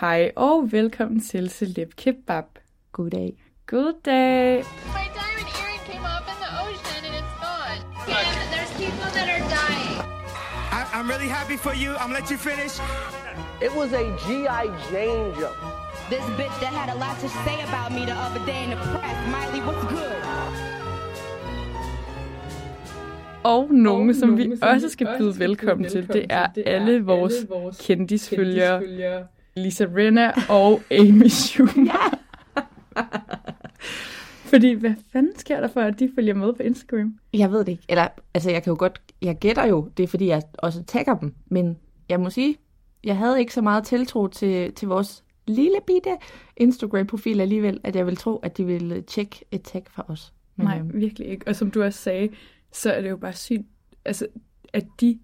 Hej og velkommen til Celeb Kebab. Goddag. Goddag. My diamond earring came up in the ocean and it's gone. And there's people that are dying. I, I'm really happy for you. I'm gonna let you finish. It was a G.I. Jane jump. This bitch that had a lot to say about me the other day in the press. Miley, what's good? Og nogen, og som vi som også skal byde velkommen til, det er alle vores kendisfølgere. Lisa Renna og Amy Schumer. Fordi, hvad fanden sker der for, at de følger med på Instagram? Jeg ved det ikke. Eller, altså, jeg kan jo godt, jeg gætter jo, det er fordi, jeg også tagger dem. Men jeg må sige, jeg havde ikke så meget tiltro til, til vores lille bitte Instagram-profil alligevel, at jeg vil tro, at de vil tjekke et tag fra os. Men, Nej, øhm, virkelig ikke. Og som du også sagde, så er det jo bare sygt, altså, at de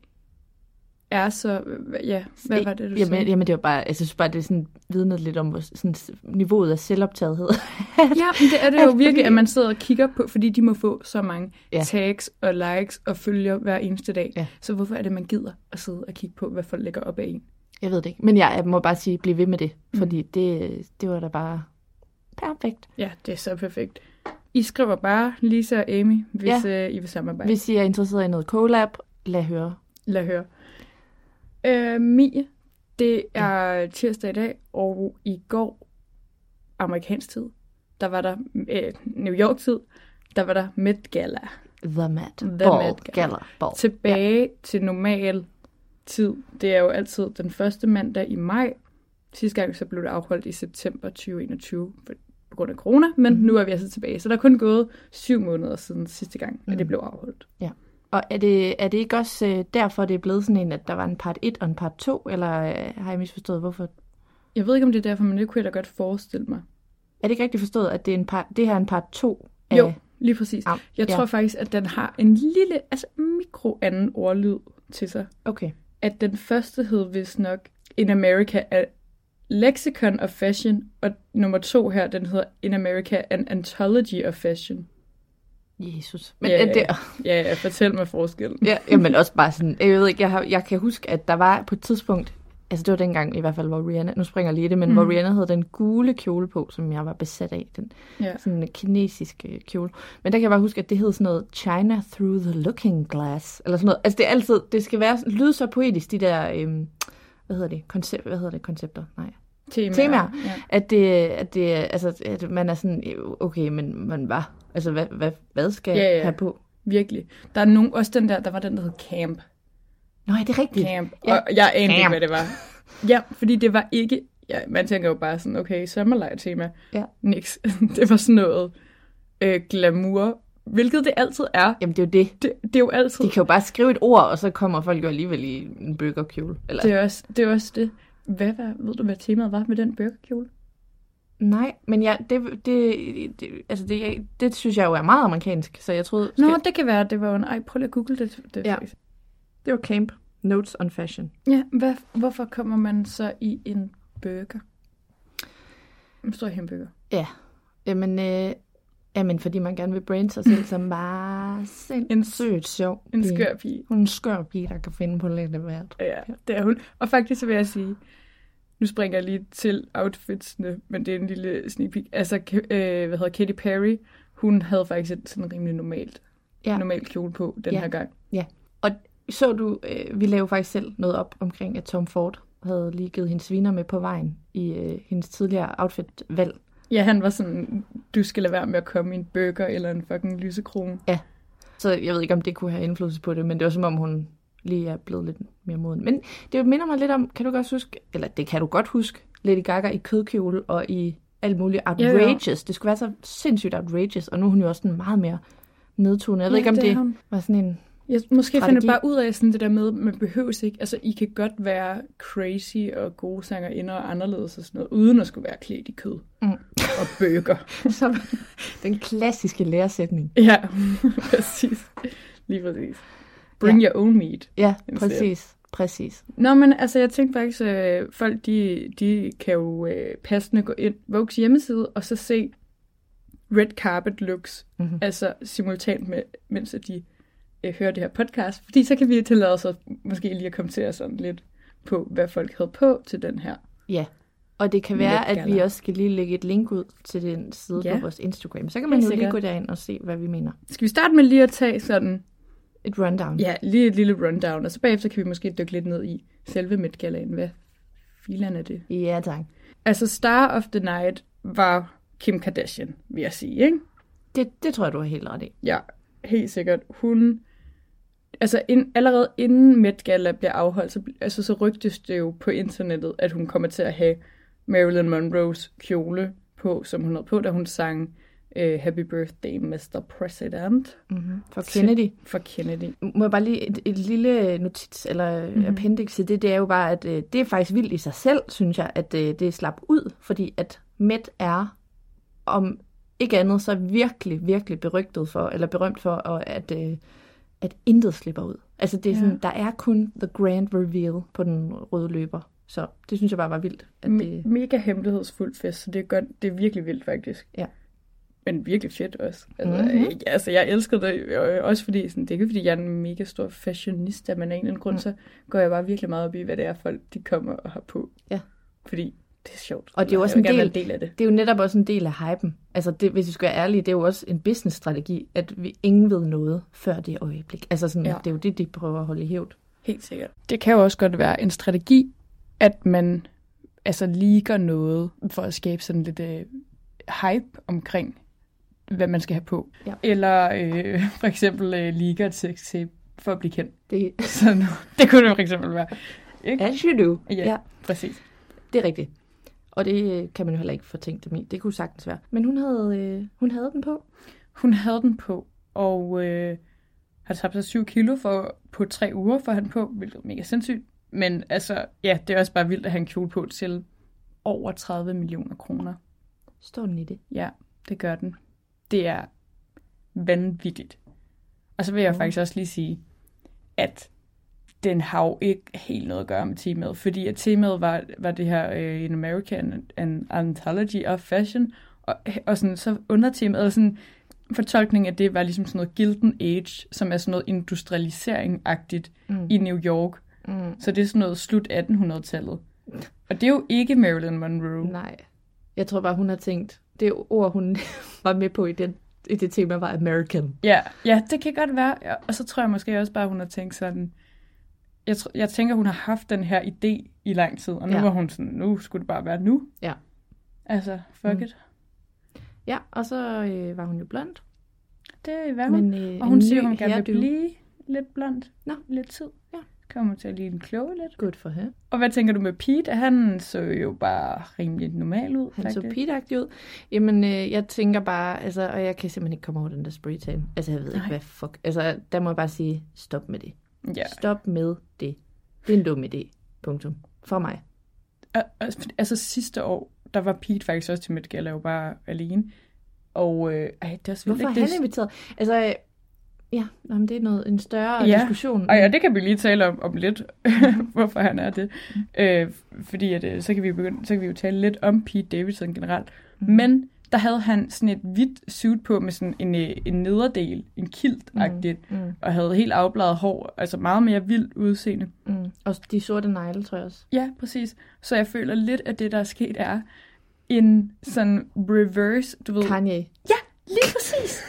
er så, ja, hvad var det, du jamen, sagde? Jamen, det var bare, jeg synes bare, det er sådan vidnet lidt om sådan, niveauet af selvoptagethed. ja, men det er det jo virkelig, at man sidder og kigger på, fordi de må få så mange ja. tags og likes og følger hver eneste dag. Ja. Så hvorfor er det, man gider at sidde og kigge på, hvad folk lægger op af en? Jeg ved det ikke, men jeg, må bare sige, bliv ved med det, fordi mm. det, det var da bare perfekt. Ja, det er så perfekt. I skriver bare Lisa og Amy, hvis ja. uh, I vil samarbejde. Hvis I er interesseret i noget collab, lad høre. Lad høre. Øh, Mie, det er ja. tirsdag i dag, og i går, amerikansk tid, der var der øh, New York tid, der var der Met Gala. The Met, The Ball, Met Gala. Gala Ball. Tilbage ja. til normal tid. Det er jo altid den første mandag i maj. Sidste gang så blev det afholdt i september 2021 for, på grund af corona, men mm. nu er vi altså tilbage. Så der er kun gået syv måneder siden sidste gang, at det blev afholdt. Ja. Og er det, er det ikke også øh, derfor, det er blevet sådan en, at der var en part 1 og en part 2, eller øh, har jeg misforstået, hvorfor? Jeg ved ikke, om det er derfor, men det kunne jeg da godt forestille mig. Er det ikke rigtigt forstået, at det, er en part, det her er en part 2? Af... Jo, lige præcis. Ah, jeg ja. tror faktisk, at den har en lille, altså mikro anden ordlyd til sig. Okay. At den første hed vist nok In America a Lexicon of Fashion, og nummer to her, den hedder In America an Anthology of Fashion. Jesus. Men ja, det... ja, ja, fortæl mig forskellen. Ja, jamen også bare sådan, jeg ved ikke, jeg, har, jeg kan huske, at der var på et tidspunkt, altså det var dengang i hvert fald, hvor Rihanna, nu springer jeg lige det, men mm. hvor Rihanna havde den gule kjole på, som jeg var besat af, den ja. sådan en kinesisk kjole. Men der kan jeg bare huske, at det hed sådan noget China Through the Looking Glass, eller sådan noget. Altså det er altid, det skal være, lyde så poetisk, de der, øhm, hvad hedder det, koncept, hvad hedder det, koncepter? Nej. Temaer. Temaer. Ja. At, det, at, det, altså, at man er sådan, okay, men man var Altså, hvad, hvad, hvad skal ja, jeg ja. have på? Virkelig. Der er nogen, også den der, der var den, der hed Camp. Nå, er det rigtigt? Camp. Ja. Og jeg anede ikke, hvad det var. Ja, fordi det var ikke... Ja, man tænker jo bare sådan, okay, sommerlejr-tema. Ja. Niks. det var sådan noget øh, glamour, hvilket det altid er. Jamen, det er jo det. det. Det er jo altid. De kan jo bare skrive et ord, og så kommer folk jo alligevel i en burgerkjole. Eller... Det, er også, det er også det. Hvad var, ved du, hvad temaet var med den burgerkjole? Nej, men ja, det, det, det, altså det, det synes jeg jo er meget amerikansk, så jeg troede... Nå, det kan være, det var en... Ej, prøv lige at google det. det ja, det var Camp. Notes on Fashion. Ja, hvad, hvorfor kommer man så i en burger? En stor hamburger. Ja, jamen, øh, jamen fordi man gerne vil brande sig selv som bare selv en sødt sjov En skør pige. Hun er en skør pige, der kan finde på lidt af hvert. Ja, det er hun. Og faktisk vil jeg sige, nu springer jeg lige til outfitsene, men det er en lille sneak peek. Altså, øh, hvad hedder Katy Perry, hun havde faktisk et sådan rimelig normalt, ja. normalt kjole på den ja. her gang. Ja, og Så du, øh, vi lavede faktisk selv noget op omkring, at Tom Ford havde lige givet hendes viner med på vejen i øh, hendes tidligere outfit-valg. Ja, han var sådan, du skal lade være med at komme i en burger eller en fucking lysekrone. Ja, så jeg ved ikke, om det kunne have indflydelse på det, men det var som om, hun lige er blevet lidt mere moden. Men det minder mig lidt om, kan du godt huske, eller det kan du godt huske, Lady Gaga i kødkjole og i alt muligt outrageous. Ja, ja. Det skulle være så sindssygt outrageous, og nu er hun jo også sådan meget mere nedtonet. Jeg ved Ja, ikke, om det det, var sådan en... Jeg måske Strategi. finder bare ud af sådan det der med, man behøves ikke, altså I kan godt være crazy og gode sanger ind og anderledes og sådan noget, uden at skulle være klædt i kød Mm. og bøger. Som den klassiske læresætning. ja, præcis. Lige præcis. Bring Ja. your own meat. Ja, instead. præcis. Præcis. Nå, men altså, jeg tænkte faktisk, øh, folk, de, de kan jo øh, passende gå ind på Vogues hjemmeside, og så se red carpet looks, Mhm. mm-hmm. altså simultant med, mens at de øh, hører det her podcast, fordi så kan vi tillade os at, måske lige at kommentere sådan lidt på, hvad folk havde på til den her. Ja. Og det kan være, at vi også skal lige lægge et link ud til den side Ja. på vores Instagram. Så kan man jo lige gå derind og se, hvad vi mener. Skal vi starte med lige at tage sådan, Et rundown. ja, lige et lille rundown, og så bagefter kan vi måske dykke lidt ned i selve Met Galaen. Hvad filan er det? Ja, tak. Altså, Star of the Night var Kim Kardashian, vil jeg sige, ikke? Det, det tror jeg, du har helt ret i. Ja, helt sikkert. Hun, altså ind, allerede inden Met Gala bliver afholdt, så, altså, så rygtes det jo på internettet, at hun kommer til at have Marilyn Monroes kjole på, som hun havde på, da hun sang uh, Happy Birthday, Mr. President. Mm-hmm. For Kennedy. For Kennedy. Må jeg bare lige et, et lille notits eller mm-hmm. appendix til det, det er jo bare, at øh, det er faktisk vildt i sig selv, synes jeg, at øh, det er slap ud, fordi at Met er, om ikke andet, så virkelig, virkelig berygtet for, eller berømt for, og at, øh, at intet slipper ud. Altså det er sådan, der er kun the grand reveal på den røde løber. Så det synes jeg bare var vildt. At Me- det, mega hemmelighedsfuld fest, så det er, godt, det er virkelig vildt faktisk. Ja. Men virkelig fedt også. Altså, Mhm. mm-hmm. jeg, altså jeg elsker det, øh, også fordi, sådan, det er ikke fordi, jeg er en mega stor fashionista, men af en eller anden grund, Mm. så går jeg bare virkelig meget op i, hvad det er, folk de kommer og har på. Ja. Fordi det er sjovt. Og det er jo også en del, del af det. det er jo netop også en del af hypen. Altså, det, hvis vi skal være ærlige, det er jo også en businessstrategi, at vi ingen ved noget før det øjeblik. Altså, sådan, Ja. det er jo det, de prøver at holde i hævd. Helt sikkert. Det kan jo også godt være en strategi, at man altså liker noget for at skabe sådan lidt øh, hype omkring, hvad man skal have på. Ja. Eller øh, for eksempel øh, liker et sextape for at blive kendt. Det, Sådan, det kunne det for eksempel være. Ikke? as you do. Ja, Ja. ja, præcis. Det er rigtigt. Og det øh, kan man jo heller ikke fortænke dem i. Det kunne sagtens være. Men hun havde, øh, hun havde den på. Hun havde den på, og øh, har tabt sig 7 kilo for, på tre uger for han på, hvilket er mega sindssygt. Men altså, ja, det er også bare vildt at have en kjole på til over 30 millioner kroner. Står den i det? Ja, det gør den. Det er vanvittigt. Og så vil jeg Mm. faktisk også lige sige, at den har jo ikke helt noget at gøre med temaet, fordi at temaet var, var det her uh, In American an Anthology of Fashion, og, og sådan, så undertemaet, eller sådan, fortolkningen af det var ligesom sådan noget Gilden Age, som er sådan noget industrialisering-agtigt Mm. i New York. Mm. Så det er sådan noget slut 1800-tallet. Og det er jo ikke Marilyn Monroe. Nej. Jeg tror bare, hun har tænkt, det ord, hun var med på i, den, i det tema, var American. Ja, ja, det kan godt være. Og så tror jeg måske også bare, hun har tænkt sådan... Jeg, tr- jeg tænker, hun har haft den her idé i lang tid, og nu Ja. var hun sådan, nu skulle det bare være nu. Ja. Altså, fuck Mm. it. Ja, og så øh, var hun jo blond. Det er hun. Men, øh, og hun siger, hun gerne vil blive lidt blond. Nå. Lidt tid. Ja. Kommer til at lige en kloge lidt. Good for hende. Og hvad tænker du med Pete? Han så jo bare rimelig normal ud. Han så faktisk. pitagtig ud. Jamen, øh, jeg tænker bare, altså, og jeg kan simpelthen ikke komme over den der spraytan. Altså, jeg ved ikke, Nej. hvad fuck. Altså, der må jeg bare sige, stop med det. Ja. Stop med det. Det er en dum idé. Punktum. For mig. Al- Altså, sidste år, der var Pete faktisk også til Met Gala jo bare alene. Og øh, ej, det er også Hvorfor er han Det- inviteret? Altså, øh, ja, nå, men det er noget, en større Ja. diskussion. Og ja, det kan vi lige tale om, om lidt, hvorfor han er det. Øh, fordi at, øh, så, kan vi begynde, så kan vi jo tale lidt om Pete Davidson generelt. Mm. Mm. Men der havde han sådan et hvidt suit på med sådan en, øh, en nederdel, en kilt-agtigt, Mm, mm, og havde helt afbladet hår, altså meget mere vildt udseende. mm. Og de sorte negle, tror jeg også. Ja, præcis. Så jeg føler lidt, at det, der er sket, er en sådan reverse, du ved... Kanye. Ja, lige præcis.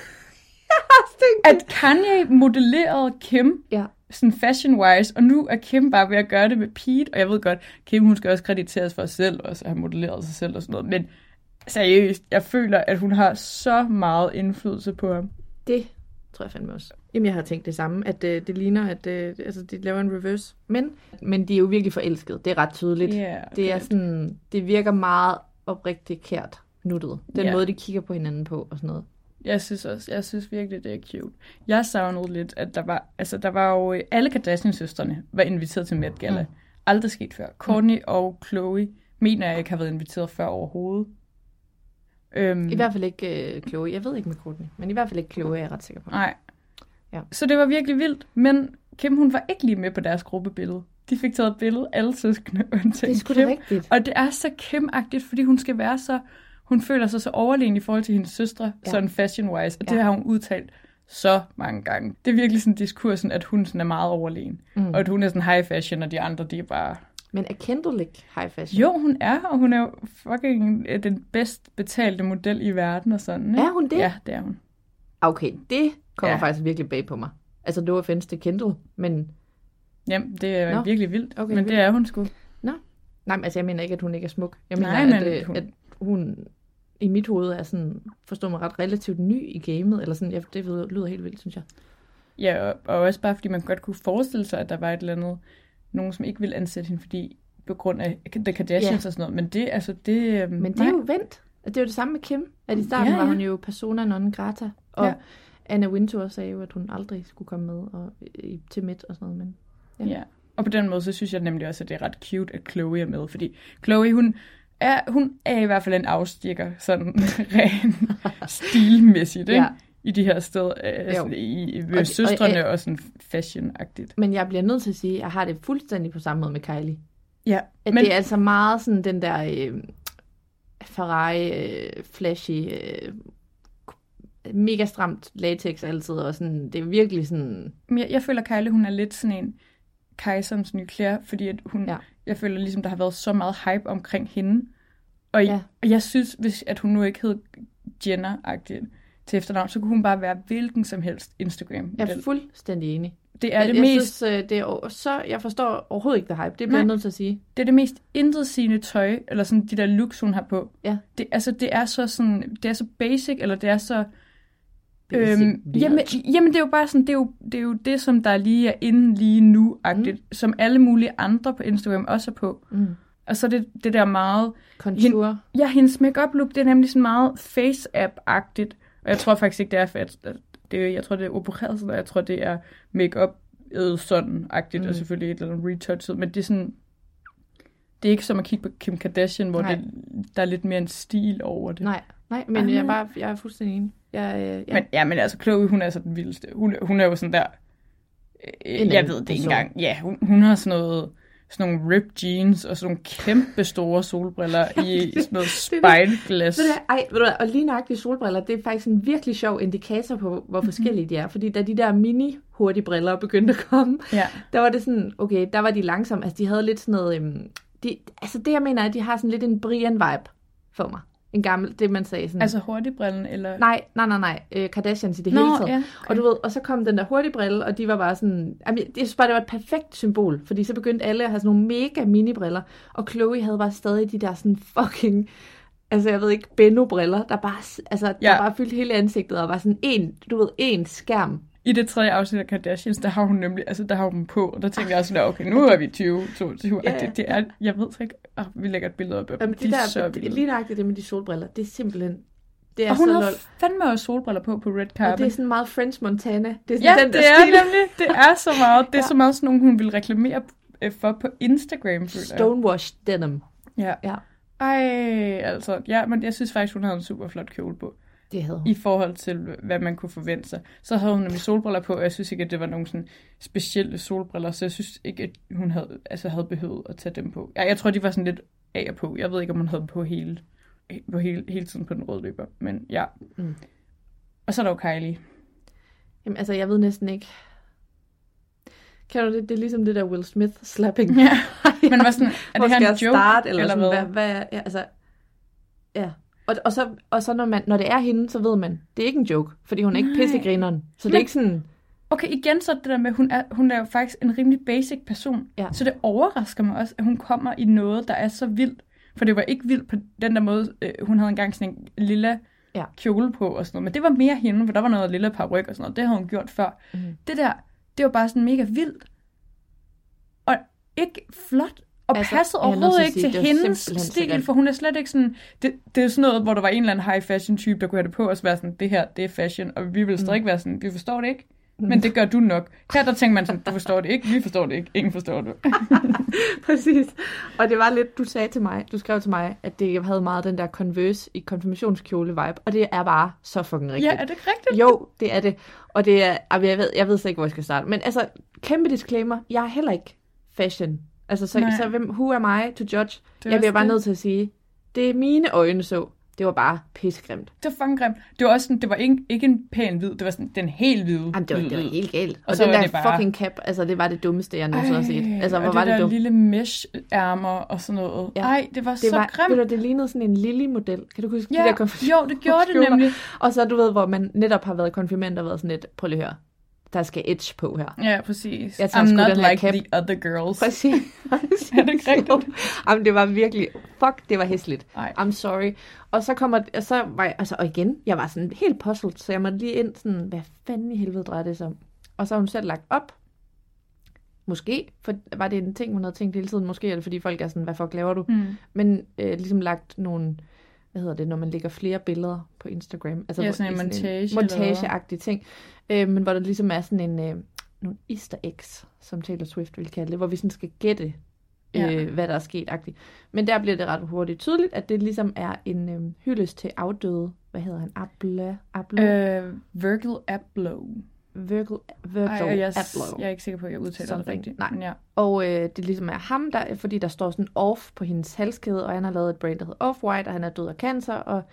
at Kanye modellerede Kim Ja. sådan fashion-wise, og nu er Kim bare ved at gøre det med Pete, og jeg ved godt, Kim hun skal også krediteres for sig selv, og så have modelleret sig selv og sådan noget, men seriøst, jeg føler, at hun har så meget indflydelse på ham. Det tror jeg fandme også. Jamen, jeg har tænkt det samme, at øh, det ligner, at øh, altså, de laver en reverse. Men, men de er jo virkelig forelskede. Det er ret tydeligt. Yeah, det er sådan, det virker meget oprigtigt kært nuttet. Den Ja. måde, de kigger på hinanden på og sådan noget. Jeg synes også, jeg synes virkelig, det er cute. Jeg savnede lidt, at der var, altså der var jo, øh, alle Kardashian-søstrene var inviteret til Met Gala. Mm. Aldrig sket før. Kourtney mm. og Chloe mener jeg ikke har været inviteret før overhovedet. Øhm, I hvert fald ikke øh, Chloe. Jeg ved ikke med Courtney, men i hvert fald ikke Chloe, er jeg ret sikker på. Nej. Ja. Så det var virkelig vildt, men Kim hun var ikke lige med på deres gruppebillede. De fik taget et billede, alle søskende, undtagen Det er sgu da Kim. rigtigt. Og det er så Kim-agtigt, fordi hun skal være så... Hun føler sig så overlegen i forhold til hendes søstre, Ja. sådan fashion-wise, og det Ja. har hun udtalt så mange gange. Det er virkelig sådan diskursen, at hun sådan er meget overlegen. Mm. Og at hun er sådan high fashion, og de andre, de er bare... Men er Kendall ikke high fashion? Jo, hun er, og hun er jo fucking øh, den bedst betalte model i verden og sådan. Ikke? Er hun det? Ja, det er hun. Okay, det kommer ja. Ja. faktisk virkelig bag på mig. Altså, no offense til Kendall, men... Jamen, det er Nå. Virkelig vildt, Okay, men vildt. det er hun sgu. Nå. Nej, men altså, jeg mener ikke, at hun ikke er smuk. Jeg mener, Nej, at, men øh, hun- at hun i mit hoved er sådan, forstår mig ret, relativt ny i gamet, eller sådan, jeg, det lyder, lyder helt vildt, synes jeg. Ja, og, og også bare fordi man godt kunne forestille sig, at der var et eller andet, nogen som ikke ville ansætte hende, fordi på grund af The Kardashians Ja. og sådan noget. Men det, altså, det... øhm, Men det er jo vendt. Det er jo det samme med Kim. At i starten ja, Ja, var hun jo persona non grata, og ja. Ja. Anna Wintour sagde jo, at hun aldrig skulle komme med og, i, til midt og sådan noget, men Ja. ja. Og på den måde, så synes jeg nemlig også, at det er ret cute, at Chloe er med. Fordi Chloe, hun er, hun er i hvert fald en afstikker, sådan ren stilmæssigt, ikke? Ja. I de her steder, øh, sådan, i, Og ved det- søstrene og- og, sådan fashion-agtigt. Men jeg bliver nødt til at sige, at jeg har det fuldstændig på samme måde med Kylie. Ja, At men... det er altså meget sådan den der øh, Ferrari, øh, flashy, øh, mega stramt latex altid, og sådan, det er virkelig sådan, jeg, jeg føler, Kylie, hun er lidt sådan en kejserens nye klæder, fordi at hun, Ja. jeg føler ligesom, der har været så meget hype omkring hende. Og, Ja. ja. og jeg synes, hvis at hun nu ikke hed Jenner-agtigt til efternavn, så kunne hun bare være hvilken som helst instagram jeg er fuldstændig enig. Det er jeg, det jeg mest, Synes, øh, det er så, jeg forstår overhovedet ikke the hype, det bliver jeg nødt til at sige. det er det mest intetsigende tøj, eller sådan de der looks, hun har på. Ja. Det, altså, det er så sådan, det er så basic, eller det er så... Basic Øhm, jamen, jamen, det er jo bare sådan, det er jo det, er jo det som der lige er inde lige nu-agtigt, mm. som alle mulige andre på Instagram også er på. Mm. Og så er det, det der meget... Contour. Ja, hendes makeup look, det er nemlig sådan meget face-app-agtigt. Og jeg tror faktisk ikke, det er, for at at det, er- jeg tror, det er opereret sådan, og jeg tror, det er makeup sådan-agtigt, Mm. og selvfølgelig et eller andet retouchet, men det er sådan... Det er ikke som at kigge på Kim Kardashian, hvor Nej. det, der er lidt mere en stil over det. Nej, nej, men Ah, jeg er, nej. bare, jeg er fuldstændig enig. Jeg, øh, ja. Men, ja, men altså, Chloe, hun er så den vildeste. Hun, hun er jo sådan der... Øh, jeg ved det ikke engang. Ja, hun, hun har sådan noget sådan nogle ripped jeans og sådan nogle kæmpe store solbriller i, i sådan noget spejlglas. Ved du, ej, ved du og lige nøjagtigt solbriller, det er faktisk en virkelig sjov indikator på, hvor forskellige de er. Fordi da de der mini hurtige briller begyndte at komme, Ja. der var det sådan, okay, der var de langsomme. Altså, de havde lidt sådan noget... Øhm, de, altså, det jeg mener er, at de har sådan lidt en Brian-vibe for mig. En gammel, det man sagde sådan... Altså hurtigbrillen, eller... Nej, nej, nej, nej. Øh, Kardashians i det Nå, hele taget. ja, okay. Og du ved, og så kom den der hurtige brille, og de var bare sådan... Jamen, jeg synes bare, det var et perfekt symbol, fordi så begyndte alle at have sådan nogle mega mini-briller, og Chloe havde bare stadig de der sådan fucking... Altså, jeg ved ikke, Benno-briller, der bare, altså, der Ja. bare fyldte hele ansigtet, og var sådan en, du ved, en skærm. I det tredje afsnit af Kardashians, der har hun nemlig, altså der har hun på, og der tænkte jeg også sådan, okay, nu er vi 20, 22, Ja, ja, det, det er, jeg ved ikke, oh, vi lægger et billede op af Jamen, de det er der, så det, lige nøjagtigt det med de solbriller, det er simpelthen... Det er Og hun så havde lol. fandme også solbriller på på Red Og Carpet. det er sådan meget French Montana. Det er sådan ja, den der det er stil. nemlig, det er så meget, det er Ja. så meget sådan nogle, hun vil reklamere øh, for på Instagram. Stonewash denim. Ja. Ja. Ej, altså, ja, men jeg synes faktisk, hun havde en super flot kjole på. Det havde hun. I forhold til, hvad man kunne forvente sig. Så havde hun nemlig solbriller på, og jeg synes ikke, at det var nogle sådan specielle solbriller, så jeg synes ikke, at hun havde, altså, havde behøvet at tage dem på. Ja, jeg tror, de var sådan lidt af og på. Jeg ved ikke, om hun havde dem på hele, på hele, hele tiden på den røde løber, men ja. Mm. Og så er der jo Kylie. Jamen, altså, jeg ved næsten ikke. Kan du det? Det er ligesom det der Will Smith slapping. Ja, men var sådan, er det her en jeg joke, starte, eller, eller sådan, hvad? hvad? hvad ja, altså, ja. Og, og, så, og så når, man, når det er hende, så ved man, det er ikke en joke, fordi hun er ikke pissegrineren. Så det er ikke sådan, okay, igen så det der med, hun er, hun er jo faktisk en rimelig basic person. Ja. Så det overrasker mig også, at hun kommer i noget, der er så vildt. For det var ikke vildt på den der måde, øh, hun havde engang sådan en lille Ja. kjole på og sådan noget. Men det var mere hende, for der var noget lille paryk og sådan noget. Det havde hun gjort før. Mhm. Det der, det var bare sådan mega vildt. Og ikke flot. Og Altså, passede er overhovedet ikke sige, til hendes stil, for hun er slet ikke sådan... Det, det er sådan noget, hvor der var en eller anden high fashion type, der kunne have det på og være sådan, det her, det er fashion, og vi vil stadig Mm. være sådan, vi forstår det ikke. Men det gør du nok. Her der tænker man sådan, du forstår det ikke, vi forstår det ikke, ingen forstår det. Præcis. Og det var lidt, du sagde til mig, du skrev til mig, at det havde meget den der Converse i konfirmationskjole-vibe, og det er bare så fucking rigtigt. Ja, er det ikke rigtigt? Jo, det er det. Og det er, jeg ved, jeg ved slet ikke, hvor jeg skal starte. Men altså, kæmpe disclaimer, jeg er heller ikke fashion. Altså, så, Nej. så hvem, who am I to judge? Jeg bliver bare det. nødt til at sige, det er mine øjne så. Det var bare pissegrimt. Det var fucking grimt. Det var også sådan, det var ikke, ikke en pæn hvid, det var sådan den helt hvide. Jamen, det var, det var helt galt. Og, Og så den var der det bare- fucking cap, altså det var det dummeste, jeg nogensinde har set. Altså, hvor og var det det der dumt. lille mesh-ærmer og sådan noget. Ja. Ej, det var Det så var, grimt. du, det lignede sådan en lille model. Kan du huske Ja, de der konfirmations- jo, det gjorde det nemlig. Og så du ved, hvor man netop har været konfirmand og været sådan lidt, prøv lige at høre, der skal edge på her. Ja, præcis. Jeg tager I'm not like cap. the other girls. Præcis. Er det ikke rigtigt? Jamen, det var virkelig, fuck, det var hæsligt. Ej. I'm sorry. Og så kommer, og så var jeg, altså, og igen, jeg var sådan helt puzzled, så jeg måtte lige ind sådan, hvad fanden i helvede drejer det sig om? Og så har hun selv lagt op. Måske, for var det en ting, hun havde tænkt hele tiden. Måske er det, fordi folk er sådan, hvad fuck laver du? Mm. Men øh, ligesom lagt nogle, hvad hedder det, når man lægger flere billeder på Instagram. Altså Ja, sådan en montage montageagtig ting. Øh, men hvor der ligesom er sådan en, øh, nogle easter eggs, som Taylor Swift vil kalde det, hvor vi sådan skal gætte, Ja. øh, hvad der er sket. -agtigt. Men der bliver det ret hurtigt tydeligt, at det ligesom er en øh, hyldest til afdøde, hvad hedder han, Abla, Abla, øh, Virgil Abloh. Virgil, Virgil Ej, og jeg, Abloh. jeg er ikke sikker på, at jeg udtaler Something. det rigtigt. Nej. Ja. Og øh, det ligesom er ham, der, fordi der står sådan off på hendes halskæde, og han har lavet et brand, der hedder Off-White, og han er død af cancer, og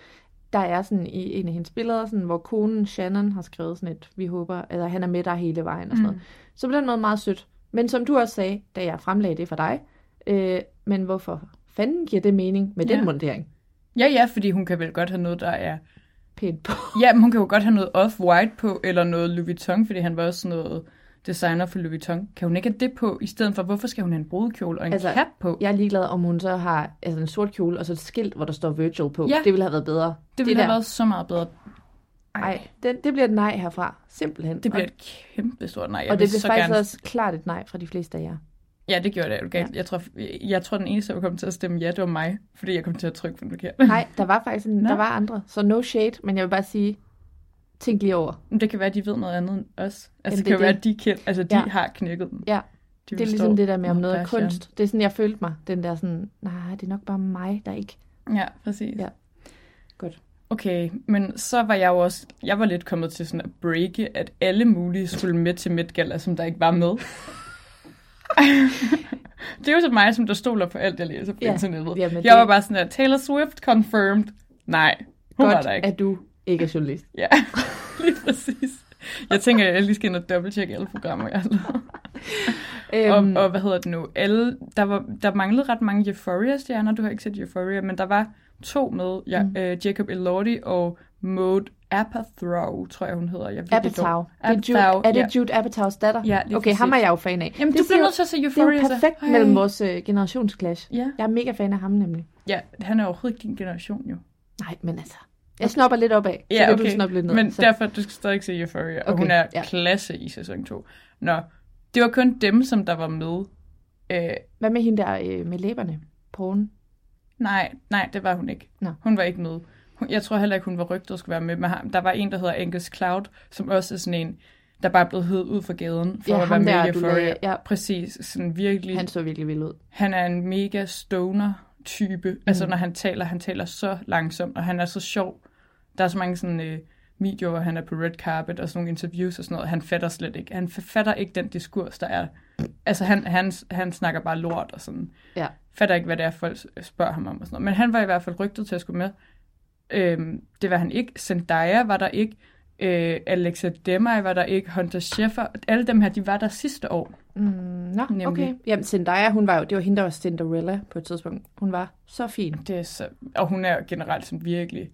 der er sådan i en af hendes billeder, sådan, hvor konen Shannon har skrevet sådan et, vi håber, eller han er med dig hele vejen og sådan Mm. noget. Så på den måde meget sødt. Men som du også sagde, da jeg fremlagde det for dig, øh, men hvorfor fanden giver det mening med den Ja. montering? ja, ja, fordi hun kan vel godt have noget, der er... Pænt på. Ja, men hun kan jo godt have noget off-white på, eller noget Louis Vuitton, fordi han var også sådan noget designer for Louis Vuitton. Kan hun ikke have det på, i stedet for, hvorfor skal hun have en brudekjole og en Altså, cap på? Jeg er ligeglad, om hun så har altså en sort kjole, og så et skilt, hvor der står Virgil på. Ja. Det ville have været bedre. det ville have der. været så meget bedre. Nej, det, det bliver et nej herfra. Simpelthen. Det bliver et kæmpe stort nej. Jeg og det bliver faktisk gerne... også klart et nej fra de fleste af jer. Ja, det gjorde det. du galt. Jeg, tror, jeg tror, den eneste, der kom til at stemme ja, det var mig, fordi jeg kom til at trykke på den forkerte. Nej, der var faktisk en, der var andre. Så no shade, men jeg vil bare sige, tænk lige over. Men det kan være, at de ved noget andet end os. Altså, Jamen, det det kan jo være, det. at de, kend, altså, de Ja. har knækket den. Ja, De det er ligesom det der med, om noget er kunst. Det er sådan, jeg følte mig. Den der sådan, nej, det er nok bare mig, der ikke... Ja, præcis. Ja. Godt. Okay, men så var jeg jo også, jeg var lidt kommet til sådan at breake, at alle mulige skulle med til Met Gala, som der ikke var med. det er jo så mig, som der stoler på alt, jeg læser på Ja, internettet. jamen, jeg det- var bare sådan at Taylor Swift confirmed. Nej, hun Godt, var der ikke. at du ikke er journalist. Ja, lige præcis. Jeg tænker, at jeg lige skal ind og dobbelttjekke alle programmer, jeg har. Øhm, Og, og hvad hedder det nu? Alle, der, var, der manglede ret mange Euphoria-stjerner. Du har ikke set Euphoria, men der var to med. Ja, Mm. øh, Jacob Elordi og Maud Apatow, tror jeg, hun hedder. Jeg ved Apatow. Det er, Jude, Apatow, er det. Jude Apatows datter? Ja, lige Okay, ham er præcis. jeg jo fan af. Jamen, det du bliver nødt til at se Det er Euphoria. jo så. perfekt Ej. mellem vores øh, generationsclash. Ja. Jeg er mega fan af ham nemlig. ja, han er overhovedet ikke din generation, jo. Nej, men altså, jeg snapper lidt opad, så Ja, okay. du lidt ned. Men så. derfor, du skal stadig se Euphoria, og Okay, hun er ja. klasse i sæson 2. Nå, det var kun dem, som der var med. Øh, Hvad med hende der øh, med læberne? Porn? Nej, nej, det var hun ikke. Nå. Hun var ikke med. Jeg tror heller ikke, hun var rygtet at skulle være med. Men ham- der var en, der hedder Angus Cloud, som også er sådan en, der bare blevet hed ud fra gaden for Ja, at være med der, i Euphoria. ja. Præcis, sådan virkelig. Han Han, så virkelig vild ud. han er en mega stoner type. Mm. Altså når han taler, han taler så langsomt, og han er så sjov. Der er så mange sådan øh, videoer, hvor han er på red carpet og sådan nogle interviews og sådan noget. Han fatter slet ikke. Han fatter ikke den diskurs, der er. Altså han, han, han snakker bare lort og sådan Ja. fatter ikke, hvad det er, folk spørger ham om og sådan noget. Men han var i hvert fald rygtet til at skulle med. Øhm, det var han ikke. Zendaya var der ikke. Øh, Alexa Demay var der ikke. Hunter Scheffer. Alle dem her, de var der sidste år. Mm, nå, Nemlig. okay. Jamen, Zendaya, hun var jo, det var hende, der var Cinderella på et tidspunkt. Hun var så fin. Det er så, og hun er generelt sådan virkelig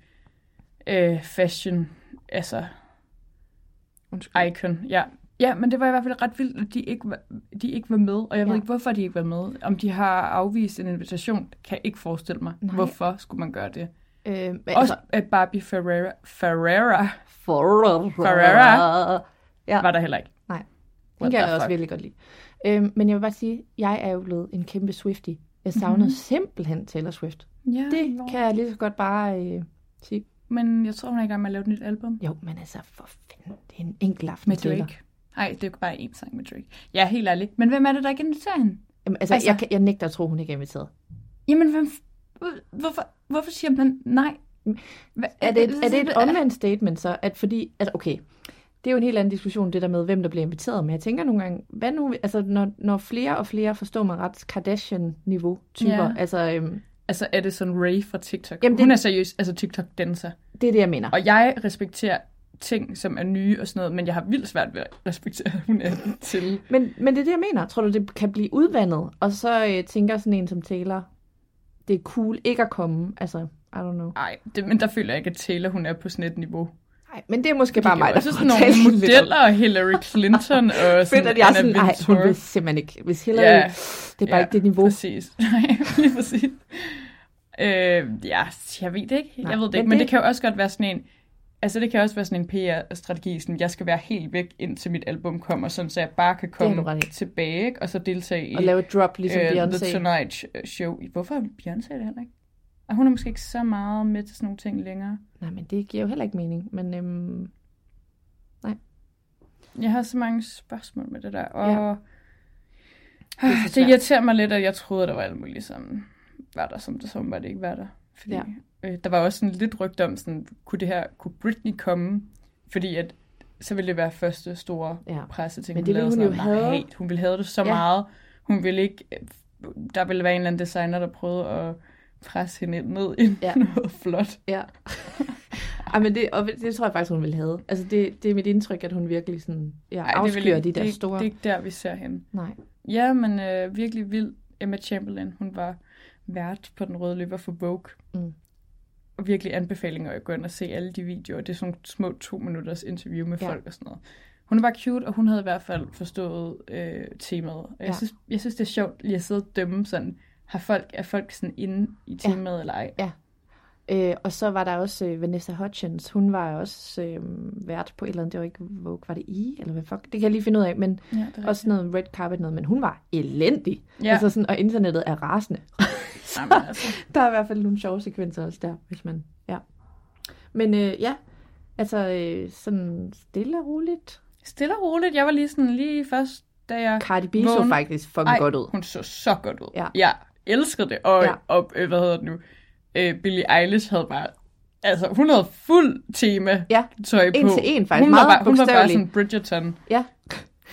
øh, fashion, altså Undskyld. icon. Ja, Ja, men det var i hvert fald ret vildt, at de ikke var, de ikke var med, og jeg ja. ved ikke, hvorfor de ikke var med. Om de har afvist en invitation, kan jeg ikke forestille mig. Nej. Hvorfor skulle man gøre det? Øh, men Også altså, at Barbie Ferreira, Ferreira Ferrara. Ferrara Ja. var der heller ikke. Nej, den kan jeg også fuck? virkelig godt lide. Øhm, men jeg vil bare sige, jeg er jo blevet en kæmpe Swiftie. Jeg savnede mm-hmm. simpelthen Taylor Swift. Ja, Det nå. kan jeg lige så godt bare øh, sige. Men jeg tror, hun er i gang med at lave et nyt album. Jo, men altså, for fanden, det er en enkelt aften Med. Drake. Nej, det er jo bare én sang med Drake. Ja, helt ærligt. Men hvem er det, der ikke inviterer hende? Jamen, altså, Altså- Jeg, jeg nægter at tro, hun ikke er inviteret. Jamen, hvem, hvor- hvorfor, hvorfor siger man nej? Hva, Er det, et, er det et omvendt statement så, at fordi, altså okay, det er jo en helt anden diskussion, det der med, hvem der bliver inviteret, men jeg tænker nogle gange, hvad nu, altså når, når flere og flere, forstår mig ret, Kardashian-niveau typer, Ja. altså øhm, Altså, er det sådan Ray fra TikTok? Jamen, det- Hun er seriøs, altså TikTok-danser. det er det, jeg mener. Og jeg respekterer ting, som er nye og sådan noget, men jeg har vildt svært ved at respektere, at hun er til. Men, men det er det, jeg mener. Tror du, det kan blive udvandet? Og så øh, tænker sådan en som Taylor, det er cool ikke at komme. Altså, I don't know. Nej, men der føler jeg ikke, at Taylor hun er på sådan et niveau. Nej, men det er måske bare mig, der også sådan nogle om- modeller, og Hillary Clinton og Fedt, sådan at jeg er Anna sådan, nej, hun vil simpelthen ikke. Hvis Hillary, Ja. det er bare ikke det niveau. Præcis. Nej, lige præcis. Øh, ja, jeg ved det ikke. Nej, jeg ved det men ikke, men det... det- det kan jo også godt være sådan en... Altså, det kan også være sådan en PR-strategi, sådan, jeg skal være helt væk, indtil mit album kommer, sådan, så jeg bare kan komme tilbage, og så deltage i Og lave et drop, ligesom øh, The Beyoncé. Tonight Show. Hvorfor er Beyoncé det heller ikke? Og hun er måske ikke så meget med til sådan nogle ting længere. Nej, men det giver jo heller ikke mening. Men øhm, Jeg har så mange spørgsmål med det der, og Ja. så det, det svært. irriterer mig lidt, at jeg troede, der var alt muligt, som var der, som det som var det ikke var der. Fordi Ja. øh, der var også sådan lidt rygte om, sådan, kunne det her, kunne Britney komme? Fordi at, så ville det være første store Ja. presseting. Men det ville lavede hun jo sådan have. Nej, hun ville have det så Ja. ja. meget. Hun ville ikke, øh, der ville være en eller anden designer, der prøvede at presse hende ned i Ja. noget flot. ja. Ej, men det, og det tror jeg faktisk, hun vil have. Altså, det, det er mit indtryk, at hun virkelig sådan, ja, Ej, det er afskyer ikke- de der det, er- store... Det er ikke der, vi ser hende. Nej. Ja, men øh, virkelig vild. Emma Chamberlain, hun var vært på Den Røde Løber for Vogue. Mm. Og virkelig anbefalinger at gå ind og se alle de videoer. Det er sådan små to minutters interview med Ja. folk og sådan noget. Hun bare cute, og hun havde i hvert fald forstået øh, temaet. Og jeg, Ja. synes, jeg synes, det er sjovt lige at sidde og dømme sådan, har folk, er folk sådan inde i Ja. temaet eller ej? Ja. Øh, og så var der også øh, Vanessa Hudgens. Hun var også øh, vært på et eller andet, det var ikke Vogue, var det I? Eller hvad fuck? Det kan jeg lige finde ud af, men Ja, også noget red carpet noget, men hun var elendig. Ja. Altså sådan, og internettet er rasende. Jamen, altså. der er i hvert fald nogle sjove sekvenser også der, hvis man, ja. Men øh, ja, altså øh, sådan stille og roligt. Stille og roligt. Jeg var lige sådan, lige først, da jeg... Cardi B så vågnede- faktisk fucking Ej, godt ud. hun så så godt ud. Ja. Jeg elskede det. Og, Ja. og øh, hvad hedder det nu? Øh, Billie Eilish havde bare... Altså, hun havde fuld tema Ja, tøj på. en til en faktisk. Hun Meget var, bare, hun var bare sådan Bridgerton. ja.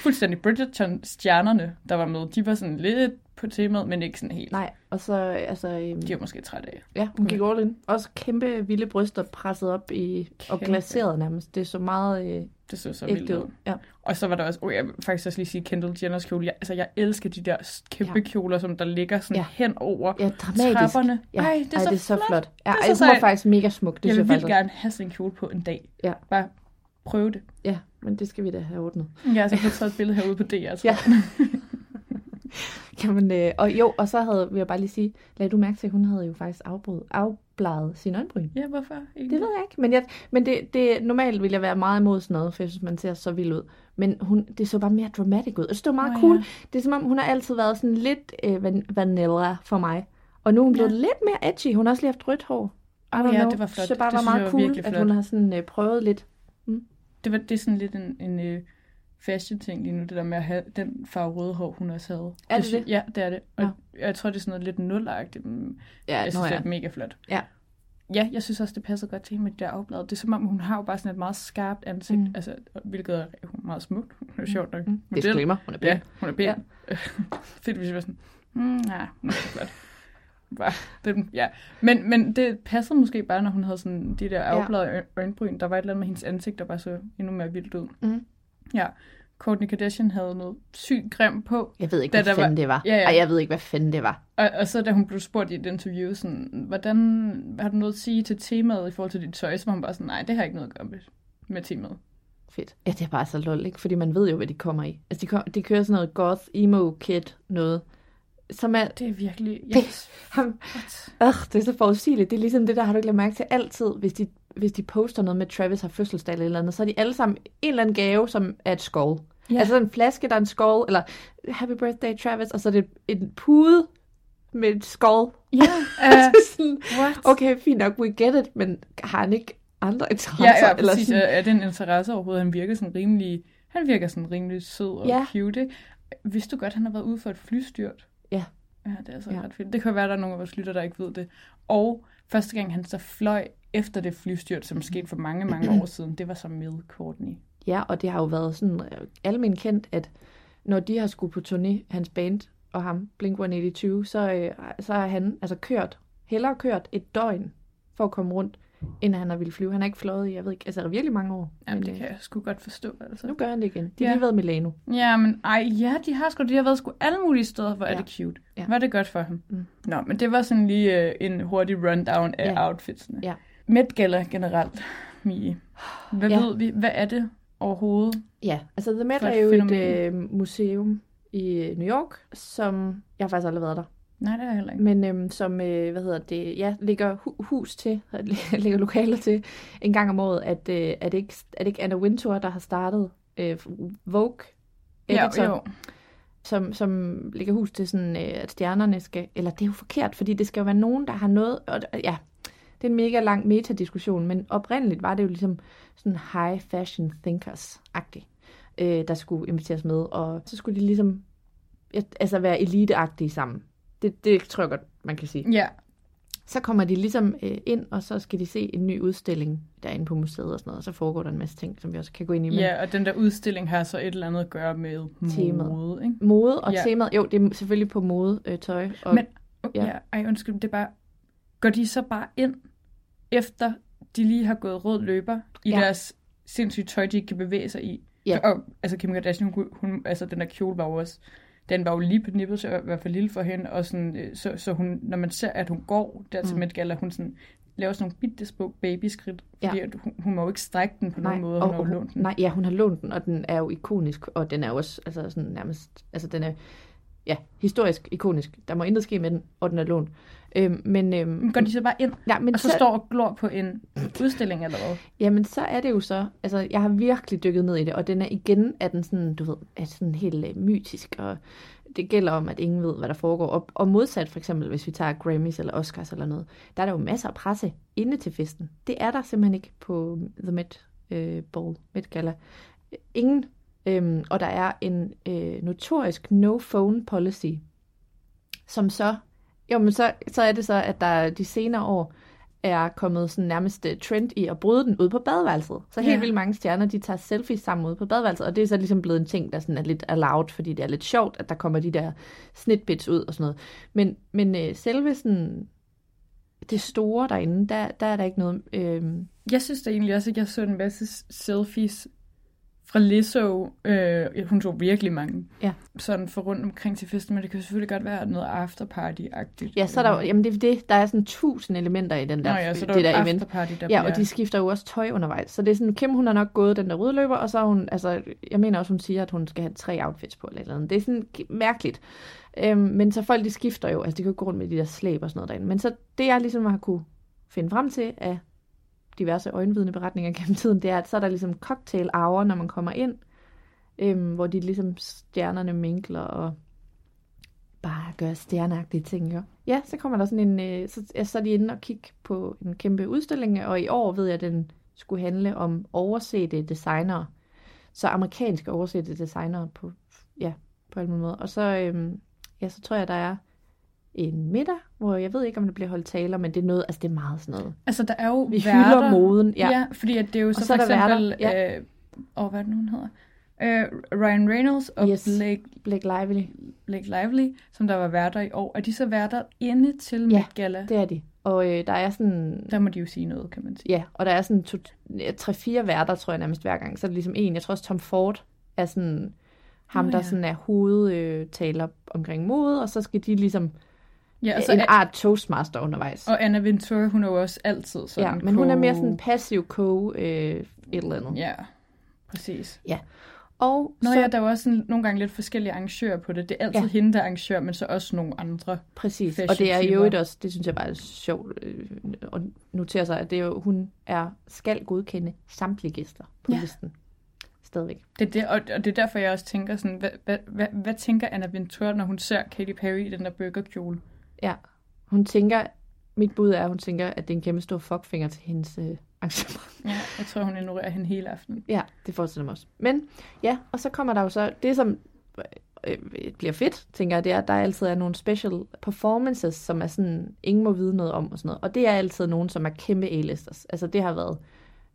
Fuldstændig Bridgerton-stjernerne, der var med. De var sådan lidt på temaet, men ikke sådan helt. Nej, og så, altså, øhm, De var måske trætte af. ja, hun gik all in. Også kæmpe vilde bryster presset op i, og Kæmpe. glaseret nærmest. Det så meget øh, Det så så vildt ud. Ja. Og så var der også, oh, jeg vil faktisk også lige sige Kendall Jenners kjole. Jeg, altså, jeg elsker de der kæmpe Ja. kjoler, som der ligger sådan Ja. hen over Ja, dramatisk. trapperne. Ja. Ej, det er, Ej, så, det er så flot. flot. Ja, Det er ej, så hun var sejt. faktisk mega smuk. Det jeg vil vildt gerne have sådan en kjole på en dag. Ja. Bare prøve det. Ja, men det skal vi da have ordnet. Jeg har altså fået taget et billede herude på DR, tror Ja. jeg. Jamen, øh, og jo, og så havde, vil jeg bare lige sige, lad du mærke til, at hun havde jo faktisk afbrud, afbladet sin øjenbryn. Ja, hvorfor? Det ved jeg ikke, men, jeg, men det, det, normalt vil jeg være meget imod sådan noget, for jeg synes, man ser så vild ud. Men hun, det så bare mere dramatic ud. Jeg synes, det var meget Nå, cool. ja. Det er som om, hun har altid været sådan lidt øh, van- vanilla for mig. Og nu er hun blevet Ja. lidt mere edgy. Hun har også lige haft rødt hår. Don't ja, know. det var flot. Så det bare Det var meget jeg var cool, virkelig at hun har sådan øh, prøvet lidt. Det, var, det er sådan lidt en, en øh, fashion-ting lige nu, det der med at have den farve røde hår, hun også havde. Er det det? Ja, det er det. Og Nå. jeg tror, det er sådan noget lidt nulagtigt. Ja, jeg synes, ja. det er mega flot. Ja. Ja, jeg synes også, det passer godt til hende med det der afblad. Det er som om, hun har jo bare sådan et meget skarpt ansigt, Mm. mm. altså, hvilket er hun er meget smuk. Hun er sjovt nok. Mm. model. Disclaimer, hun er pæn. Ja, hun er pæn. Ja. Ja. Fedt, hvis jeg var sådan, mm, ja, hun er flot. Bare, det, ja. men, men det passede måske bare, når hun havde sådan de der afbladede ja. øjenbryn. Der var et eller andet med hendes ansigt, der bare så endnu mere vildt ud. Mm. Ja. Kourtney Kardashian havde noget sygt grimt på. Jeg ved ikke, hvad der var- fanden det var. Ja, ja. Ej, jeg ved ikke, hvad fanden det var. Og, og så da hun blev spurgt i et interview, sådan, hvordan har du noget at sige til temaet i forhold til dit tøj? Så var hun bare sådan, nej, det har ikke noget at gøre med, med temaet. Fedt. Ja, det er bare så lol, ikke? Fordi man ved jo, hvad de kommer i. Altså, de, kom, de kører sådan noget goth, emo, kid, noget. Som er... Det er virkelig... Yes. ham, øh, det er så forudsigeligt. Det er ligesom det der, har du ikke lagt mærke til altid, hvis de, hvis de poster noget med, Travis har fødselsdag eller, eller andet, så er de alle sammen en eller anden gave, som er et skål. Ja. Altså en flaske, der er en skål, eller happy birthday Travis, og så er det en pude med et skål. Ja, uh, sådan, what? Okay, fint nok, we get it, men har han ikke andre interesser? Ja, ja eller præcis. sådan? Er, den interesse overhovedet? Han virker sådan rimelig... Han virker sådan rimelig sød og Ja. cute. Vidste du godt, han har været ude for et flystyrt? Ja. Ja, det er altså Ja. ret fedt. Det kan være, der er nogle af vores lytter, der ikke ved det. Og første gang, han så fløj efter det flystyrt, som skete for mange, mange år siden, det var så med Courtney. Ja, og det har jo været sådan øh, almindeligt kendt, at når de har skulle på turné, hans band og ham, Blink-182, så, øh, så har han altså kørt, hellere kørt et døgn for at komme rundt, end han har ville flyve. Han har ikke fløjet i, jeg ved ikke, altså virkelig mange år. Jamen, Men, det øh, kan jeg sgu godt forstå, altså. Nu gør han det igen. De har Ja. lige været i Milano. Ja, men ej, ja, de har sgu, de har været sgu alle mulige steder, hvor ja. er det cute. Ja. Var det godt for ham? Mm. Nå, men det var sådan lige øh, en hurtig rundown af Ja. outfitsene. Ja. Met Gala generelt, Mie. Hvad Ja. ved vi? Hvad er det overhovedet? Ja, altså The Met er jo fænomen. et øh, museum i øh, New York, som jeg har faktisk aldrig været der. Nej, det er heller ikke. Men øhm, som, øh, hvad hedder det, ja, ligger hu- hus til, ligger lokaler til en gang om året, at, øh, er, det ikke, er det ikke Anna Wintour, der har startet øh, Vogue editor, Jo, jo. Som, som ligger hus til sådan, øh, at stjernerne skal, eller det er jo forkert, fordi det skal jo være nogen, der har noget, og, ja, det er en mega lang metadiskussion, men oprindeligt var det jo ligesom sådan high fashion thinkers-agtigt, øh, der skulle inviteres med, og så skulle de ligesom altså være eliteagtige sammen. Det, det tror jeg godt, man kan sige. Ja, Så kommer de ligesom øh, ind, og så skal de se en ny udstilling derinde på museet og sådan noget, og så foregår der en masse ting, som vi også kan gå ind i. Men ja, og den der udstilling har så et eller andet at gøre med Temaet. mode, ikke? mode og Ja. temaet, jo, det er selvfølgelig på mode, øh, tøj. Og, Men, ja. ja. ja, ej, undskyld, det er bare, går de så bare ind, efter de lige har gået rød løber i Ja. deres sindssyge tøj, de ikke kan bevæge sig i? Ja. Og, altså Kim Kardashian, hun, hun, altså den der kjole var også, den var jo lige på nippet, så i hvert fald lille for hende, og sådan, øh, så, så hun, når man ser, at hun går der til Mm. Met Gala, hun sådan, laver sådan nogle bitte små babyskridt, Ja. fordi at hun, hun må jo ikke strække den på nogen måde, hun har jo lånt den. Nej, ja, hun har lånt den, og den er jo ikonisk, og den er jo også altså sådan nærmest, altså den er, ja, historisk ikonisk. Der må intet ske med den, og den er lånt. Øhm, men, øhm, Men går de så bare ind, ja, men og så, står og glor på en udstilling eller hvad? Jamen, så er det jo så, altså, jeg har virkelig dykket ned i det, og den er igen, er den sådan, du ved, er sådan helt uh, mytisk, og det gælder om, at ingen ved, hvad der foregår. Og, og modsat for eksempel, hvis vi tager Grammys eller Oscars eller noget, der er der jo masser af presse inde til festen. Det er der simpelthen ikke på The Met øh, Ball, Met Gala. Ingen. Øhm, og der er en øh, notorisk no-phone policy, som så, jo, men så, så er det så, at der de senere år er kommet sådan nærmest øh, trend i at bryde den ud på badeværelset. Så helt Ja. vildt mange stjerner, de tager selfies sammen ud på badeværelset, og det er så ligesom blevet en ting, der sådan er lidt allowed, fordi det er lidt sjovt, at der kommer de der snitbits ud og sådan noget. Men, men øh, selve sådan, det store derinde, der, der er der ikke noget... Øh, Jeg synes da egentlig også, at jeg så en masse selfies fra Lizzo. Øh, hun tog virkelig mange. Ja. Sådan for rundt omkring til festen, men det kan selvfølgelig godt være noget afterparty-agtigt. ja, så er der jamen det er det, der er sådan tusind elementer i den der, Nå ja, så der det er der event. afterparty, der Ja, bliver... og de skifter jo også tøj undervejs. Så det er sådan, Kim hun har nok gået den der rødløber, og så har hun, altså, jeg mener også, hun siger, at hun skal have tre outfits på, eller, eller andet. Det er sådan mærkeligt. Øhm, men så folk, de skifter jo, altså de kan jo gå rundt med de der slæb og sådan noget derinde. Men så det, jeg ligesom har kunne finde frem til af diverse øjenvidneberetninger gennem tiden, det er, at så er der ligesom cocktail hour, når man kommer ind, øhm, hvor de ligesom stjernerne minkler og bare gør stjerneagtige ting, jo. Ja, så kommer der sådan en, øh, så, ja, så er de inde og kigge på en kæmpe udstilling, og i år ved jeg, at den skulle handle om oversete designere. Så amerikanske oversete designere på, ja, på alle måder. Og så, øhm, ja, så tror jeg, der er en middag, hvor jeg ved ikke, om der bliver holdt taler, men det er noget, altså det er meget sådan noget. Altså, der er jo Vi værter. hylder moden, ja. ja. fordi at det er jo så, så for der eksempel... værter, ja. Øh, og hvad er det nu, hun hedder? Øh, Ryan Reynolds og Yes. Blake, Blake Lively, Blake Lively, som der var værter i år. Er de så værter inde til Ja, Gala? det er de. Og øh, der er sådan... Der må de jo sige noget, kan man sige. Ja, og der er sådan to, tre-fire værter, tror jeg nærmest hver gang. Så er det ligesom en. Jeg tror også, Tom Ford er sådan ham, der ja. sådan er hovedtaler omkring mode, og så skal de ligesom Ja, og, ja, så en art toastmaster undervejs. og Anna Ventura, hun er jo også altid sådan ja, men hun er mere sådan passiv co øh, et eller andet. Ja, præcis. Ja. Og Nå så, ja, der er jo også sådan, nogle gange lidt forskellige arrangører på det. Det er altid Ja. hende, der er arrangør, men så også nogle andre. Præcis, og det er jo også, det synes jeg bare er sjovt øh, at notere sig, at det er jo, hun er, skal godkende samtlige gæster på Ja. listen. Stadigvæk. Det er det, og, og det er derfor, jeg også tænker sådan, hvad, hvad, hvad, hvad tænker Anna Wintour, når hun ser Katy Perry i den der burgerkjole? Ja, hun tænker, mit bud er, at hun tænker, at det er en kæmpe stor fuckfinger til hendes øh, arrangement. Ja, jeg tror, hun ignorerer hende hele aftenen. Ja, det forestiller mig også. Men ja, og så kommer der jo så, det som øh, bliver fedt, tænker jeg, det er, at der altid er nogle special performances, som er sådan, ingen må vide noget om og sådan noget. Og det er altid nogen, som er kæmpe A-listers. Altså det har været,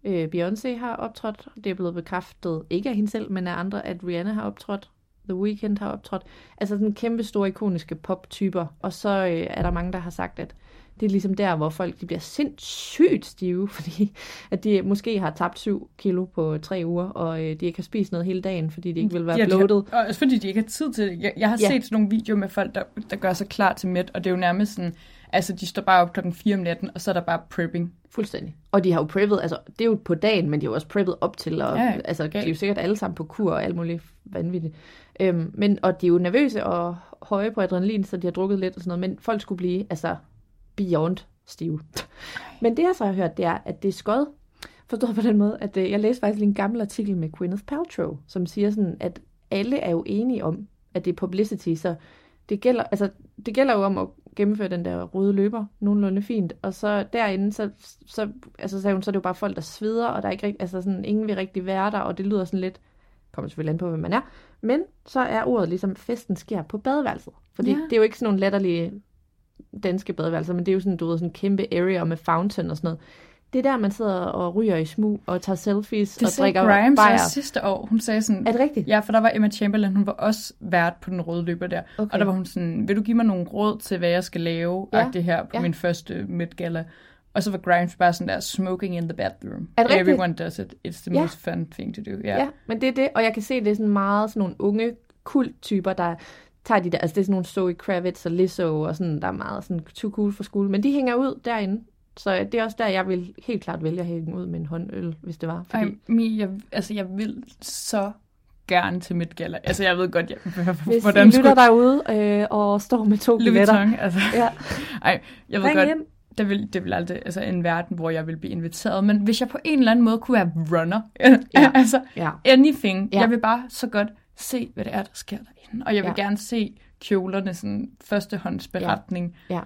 øh, Beyoncé har optrådt, det er blevet bekræftet, ikke af hende selv, men af andre, at Rihanna har optrådt, The Weeknd har optrådt. Altså sådan kæmpe store ikoniske poptyper. Og så øh, er der mange, der har sagt, at det er ligesom der, hvor folk de bliver sindssygt stive, fordi at de måske har tabt 7 kilo på tre uger, og øh, de ikke har spist noget hele dagen, fordi de ikke vil være Ja, bloated. har- Og også fordi de ikke har tid til det. Jeg, jeg har Ja. set sådan nogle videoer med folk, der, der gør sig klar til mæt, og det er jo nærmest sådan, altså de står bare op klokken 4 om natten, og så er der bare prepping. Fuldstændig. Og de har jo preppet, altså det er jo på dagen, men de har jo også preppet op til, og Ja, altså de er jo sikkert alle sammen på kur og alt muligt vanvittigt. Øhm, men, og de er jo nervøse og høje på adrenalin, så de har drukket lidt og sådan noget, men folk skulle blive, altså, beyond stive. Men det jeg så har hørt, det er, at det er skød. Forstået på den måde, at øh, jeg læste faktisk en gammel artikel med Gwyneth Paltrow, som siger sådan, at alle er jo enige om, at det er publicity, så det gælder, altså, det gælder jo om at gennemføre den der røde løber nogenlunde fint, og så derinde, så, så, altså, sagde hun, så er det jo bare folk, der sveder, og der er ikke altså sådan, ingen vil rigtig være der, og det lyder sådan lidt, kommer selvfølgelig an på, hvem man er, men så er ordet ligesom, festen sker på badeværelset, fordi Ja. det er jo ikke sådan nogle latterlige danske badeværelser, men det er jo sådan, du ved, sådan en kæmpe area med fountain og sådan noget. Det er der, man sidder og ryger i smug og tager selfies Det og drikker Grimes bajer. også sidste år. Hun sagde sådan... Er det rigtigt? Ja, for der var Emma Chamberlain, hun var også vært på den røde løber der. Okay. Og der var hun sådan, vil du give mig nogle råd til, hvad jeg skal lave Ja. det her på Ja. min første midgala? Og så var Grimes bare sådan der, smoking in the bathroom. Er det rigtigt? Everyone does it. It's the Ja. most fun thing to do. Ja. Ja. men det er det, og jeg kan se, det er sådan meget sådan nogle unge kulttyper, der tager de der, altså det er sådan nogle Zoe Kravitz og Lizzo, og sådan, der er meget sådan too cool for skole, men de hænger ud derinde. Så det er også der, jeg vil helt klart vælge at hænge ud med en håndøl, hvis det var. Fordi, Ej, Mi, jeg, altså, jeg vil så gerne til mit gala. Altså, jeg ved godt, jeg, hvis hvordan I lytter derude øh, og står med to Louis billetter. Vuitton, altså. Ja. Ej, jeg ved Ring godt, ind. Det vil, det vil aldrig, altså en verden, hvor jeg vil blive inviteret, men hvis jeg på en eller anden måde kunne være runner, Ja. altså Ja. anything, Ja. jeg vil bare så godt se, hvad det er, der sker derinde, og jeg vil Ja. gerne se kjolerne, sådan førstehåndsberetning. Ja.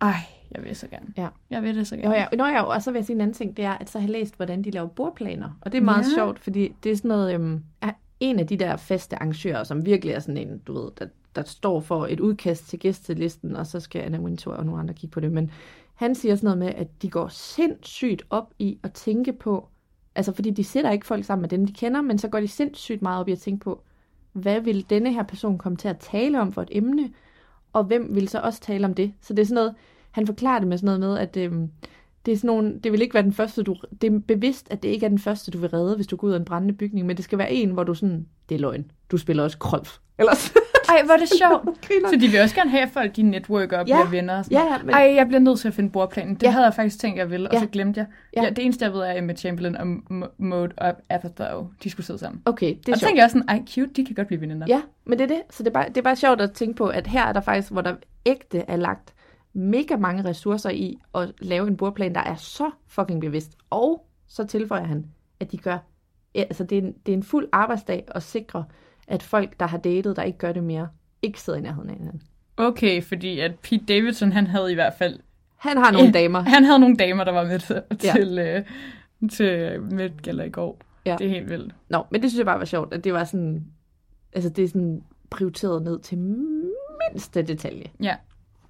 Ej, jeg vil så gerne. Ja. Jeg vil det så gerne. ja, nå ja, og så vil jeg sige en anden ting, det er, at så har jeg læst, hvordan de laver bordplaner. Og det er meget Ja. sjovt, fordi det er sådan noget, øhm, en af de der faste arrangører, som virkelig er sådan en, du ved, der, der står for et udkast til gæstelisten, og så skal Anna Wintour og nogle andre kigge på det. Men han siger sådan noget med, at de går sindssygt op i at tænke på, altså fordi de sætter ikke folk sammen med dem, de kender, men så går de sindssygt meget op i at tænke på, hvad vil denne her person komme til at tale om for et emne, og hvem vil så også tale om det. Så det er sådan noget, han forklarer det med sådan noget med, at øhm, det er sådan nogle, det vil ikke være den første, du, det er bevidst, at det ikke er den første, du vil redde, hvis du går ud af en brændende bygning, men det skal være en, hvor du sådan, det er løgn, du spiller også krolf. Ellers, ej, hvor er det sjovt. Så de vil også gerne have, at folk de networker og Ja. bliver venner. Og sådan. Ja, ja, men- Ej, jeg bliver nødt til at finde bordplanen. Det Ja. havde jeg faktisk tænkt, jeg ville, og Ja. så glemte jeg. Ja. Ja. det eneste, jeg ved, er, at Emma Chamberlain og Mode og Apatow, de skulle sidde sammen. okay, det er og sjovt. tænkte jeg også sådan, ej, cute, de kan godt blive veninder. Ja, men det er det. Så det er, bare, det er bare sjovt at tænke på, at her er der faktisk, hvor der ægte er lagt mega mange ressourcer i at lave en bordplan, der er så fucking bevidst. Og så tilføjer han, at de gør, ja, altså det er, en, det er en fuld arbejdsdag at sikre, at folk, der har datet, der ikke gør det mere, ikke sidder i nærheden af hinanden. Okay, fordi at Pete Davidson, han havde i hvert fald... Han har nogle damer. Han havde nogle damer, der var med til, Ja. til, øh, til Met Gala i går. Ja. Det er helt vildt. Nå, men det synes jeg bare var sjovt, at det var sådan, altså det er sådan prioriteret ned til mindste detalje. Ja.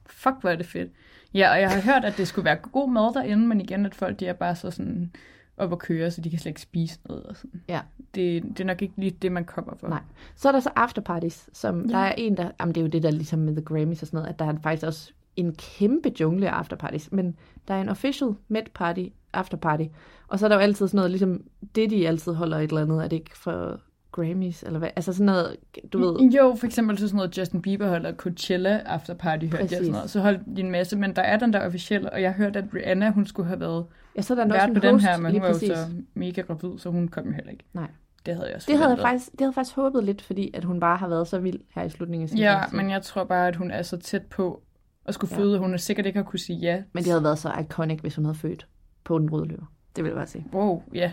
Fuck, hvor er det fedt. Ja, og jeg har hørt, at det skulle være god mad derinde, men igen, at folk de er bare så sådan op at køre, så de kan slet ikke spise noget. Og sådan. Ja. Det, det er nok ikke lige det, man kommer for. Nej. Så er der så afterparties, som ja. Der er en, der... Jamen, det er jo det der ligesom med The Grammys og sådan noget, at der er faktisk også en kæmpe jungle af afterparties. Men der er en official Met Party afterparty. Og så er der jo altid sådan noget, ligesom det de altid holder et eller andet, er det ikke for Grammys, eller hvad? Altså sådan noget, du ved... Jo, for eksempel så sådan noget Justin Bieber holder Coachella after party, hørte jeg sådan noget. Så holdt de en masse, men der er den der officielle, og jeg hørte, at Rihanna, hun skulle have været Ja, så er der vært på den host, her, men hun var jo så mega gravid, så hun kom jo heller ikke. Nej. Det havde jeg også Det havde, jeg faktisk, det havde jeg faktisk håbet lidt, fordi at hun bare har været så vild her i slutningen af sin Ja, men jeg tror bare, at hun er så tæt på at skulle Ja. føde, hun er sikkert ikke har kunne sige ja. Men det havde været så iconic, hvis hun havde født på den røde løber. Det vil jeg bare sige. Wow, ja.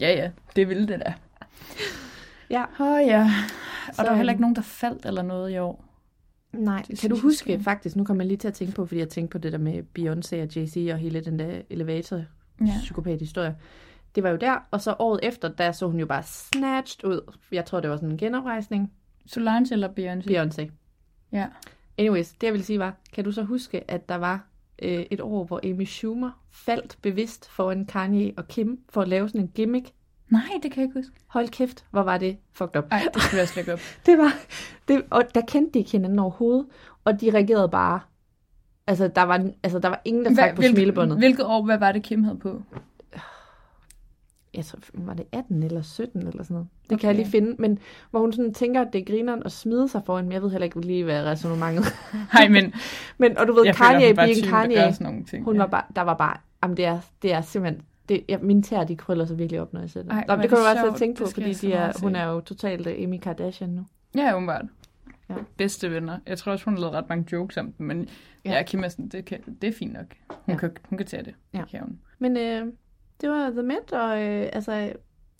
Ja, ja, det ville det da. Ja. Åh oh, ja. Og Så, der er heller ikke nogen, der faldt eller noget i år. Nej, Det kan du jeg huske skal. faktisk, nu kommer jeg lige til at tænke på, fordi jeg tænkte på det der med Beyoncé og Jay-Z og hele den der elevator Ja. Det var jo der, og så året efter, der så hun jo bare snatched ud. Jeg tror, det var sådan en genoprejsning. Solange eller Beyoncé? Beyoncé. Ja. Anyways, det jeg vil sige var, kan du så huske, at der var øh, et år, hvor Amy Schumer faldt bevidst foran Kanye og Kim for at lave sådan en gimmick? Nej, det kan jeg ikke huske. Hold kæft, hvor var det fucked up. Nej, det skal jeg slet op. Det var, det, og der kendte de ikke hinanden overhovedet, og de reagerede bare. Altså, der var, altså, der var ingen, der trak på smilebåndet. hvilket år, hvad var det, Kim havde på? Jeg tror, var det 18 eller 17 eller sådan noget. Det Okay. kan jeg lige finde, men hvor hun sådan tænker, at det er grineren at smide sig foran, men jeg ved heller ikke lige, hvad resonemanget Nej, men Men, og du ved, Kanye being Kanye, hun var bare, der var bare, jamen det er, det er simpelthen, det, ja, mine tæer, de krøller sig virkelig op, når jeg ser det. Ej, Nå, det kan du også sjovt. tænke på, fordi de er, hun er jo totalt øh, Amy Kardashian nu. Ja, åbenbart. Ja. Bedste venner. Jeg tror også, hun har lavet ret mange jokes om dem, men Ja. ja, Kim er sådan, det, kan, det er fint nok. Hun, Ja. kan, hun kan tage det. Ja. Det kan hun. Men øh, det var The Met, og øh, altså,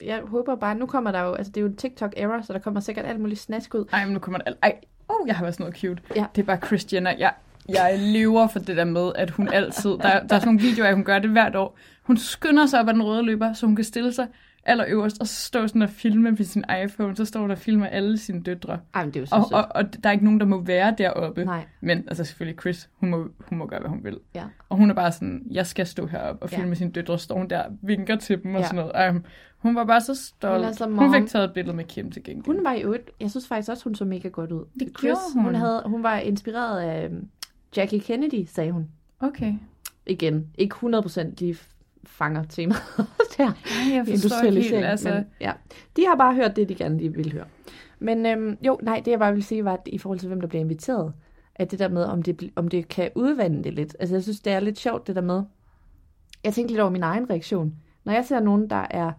jeg håber bare, nu kommer der jo, altså det er jo en TikTok-era, så der kommer sikkert alt muligt snask ud. Ej, men nu kommer der... Ej, oh, jeg har været sådan noget cute. Ja. Det er bare Jenner. Jeg, jeg lever for det der med, at hun altid... Der, der er sådan nogle videoer, af, hun gør det hvert år. Hun skynder sig op ad den røde løber, så hun kan stille sig allerøverst, og så står sådan og filme med sin iPhone, så står der og filmer alle sine døtre. Ej, men det er jo så Og, og, og der er ikke nogen, der må være deroppe. Nej. Men altså selvfølgelig Chris, hun må, hun må gøre, hvad hun vil. Ja. Og hun er bare sådan, jeg skal stå heroppe og Ja. filme sine døtre, står hun der vinker til dem og Ja. sådan noget. Ej, hun var bare så stolt. Hun så hun fik taget et billede med Kim til gengæld. Hun var i øvrigt, jeg synes faktisk også, hun så mega godt ud. Det Chris, hun. hun. havde, hun var inspireret af øhm, Jackie Kennedy, sagde hun. Okay. Igen, ikke 100% lige fanger temaet der. Ej, jeg forstår ikke helt, altså. men, ja. De har bare hørt det, de gerne lige vil høre. Men øhm, jo, nej, det jeg bare vil sige, var, at i forhold til, hvem der bliver inviteret, at det der med, om det, om det kan udvande det lidt. Altså, jeg synes, det er lidt sjovt, det der med. Jeg tænkte lidt over min egen reaktion. Når jeg ser nogen, der er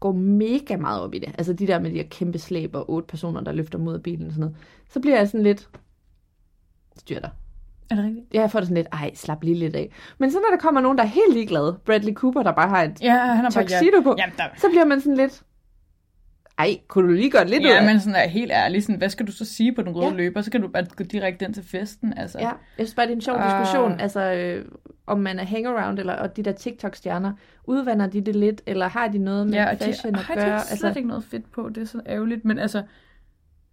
går mega meget op i det, altså de der med de her kæmpe slæb og otte personer, der løfter mod bilen og sådan noget, så bliver jeg sådan lidt, styr dig. Er det rigtigt? Ja, jeg får det sådan lidt, ej, slap lige lidt af. Men så når der kommer nogen, der er helt ligeglade, Bradley Cooper, der bare har et Ja, han er bare... tuxedo på, Jamen, der, så bliver man sådan lidt, ej, kunne du lige gøre lidt ud ja, af? men sådan er helt ærlig, sådan, hvad skal du så sige på den røde Ja. ja. løber? Så kan du bare gå direkte ind til festen, altså. Ja, jeg synes bare, det er en sjov Ah. diskussion, altså øh, om man er hangaround, eller og de der TikTok-stjerner, udvander de det lidt, eller har de noget med Ja, og de, fashion at har gøre? de slet altså, ikke noget fedt på, det er så ærgerligt, men altså,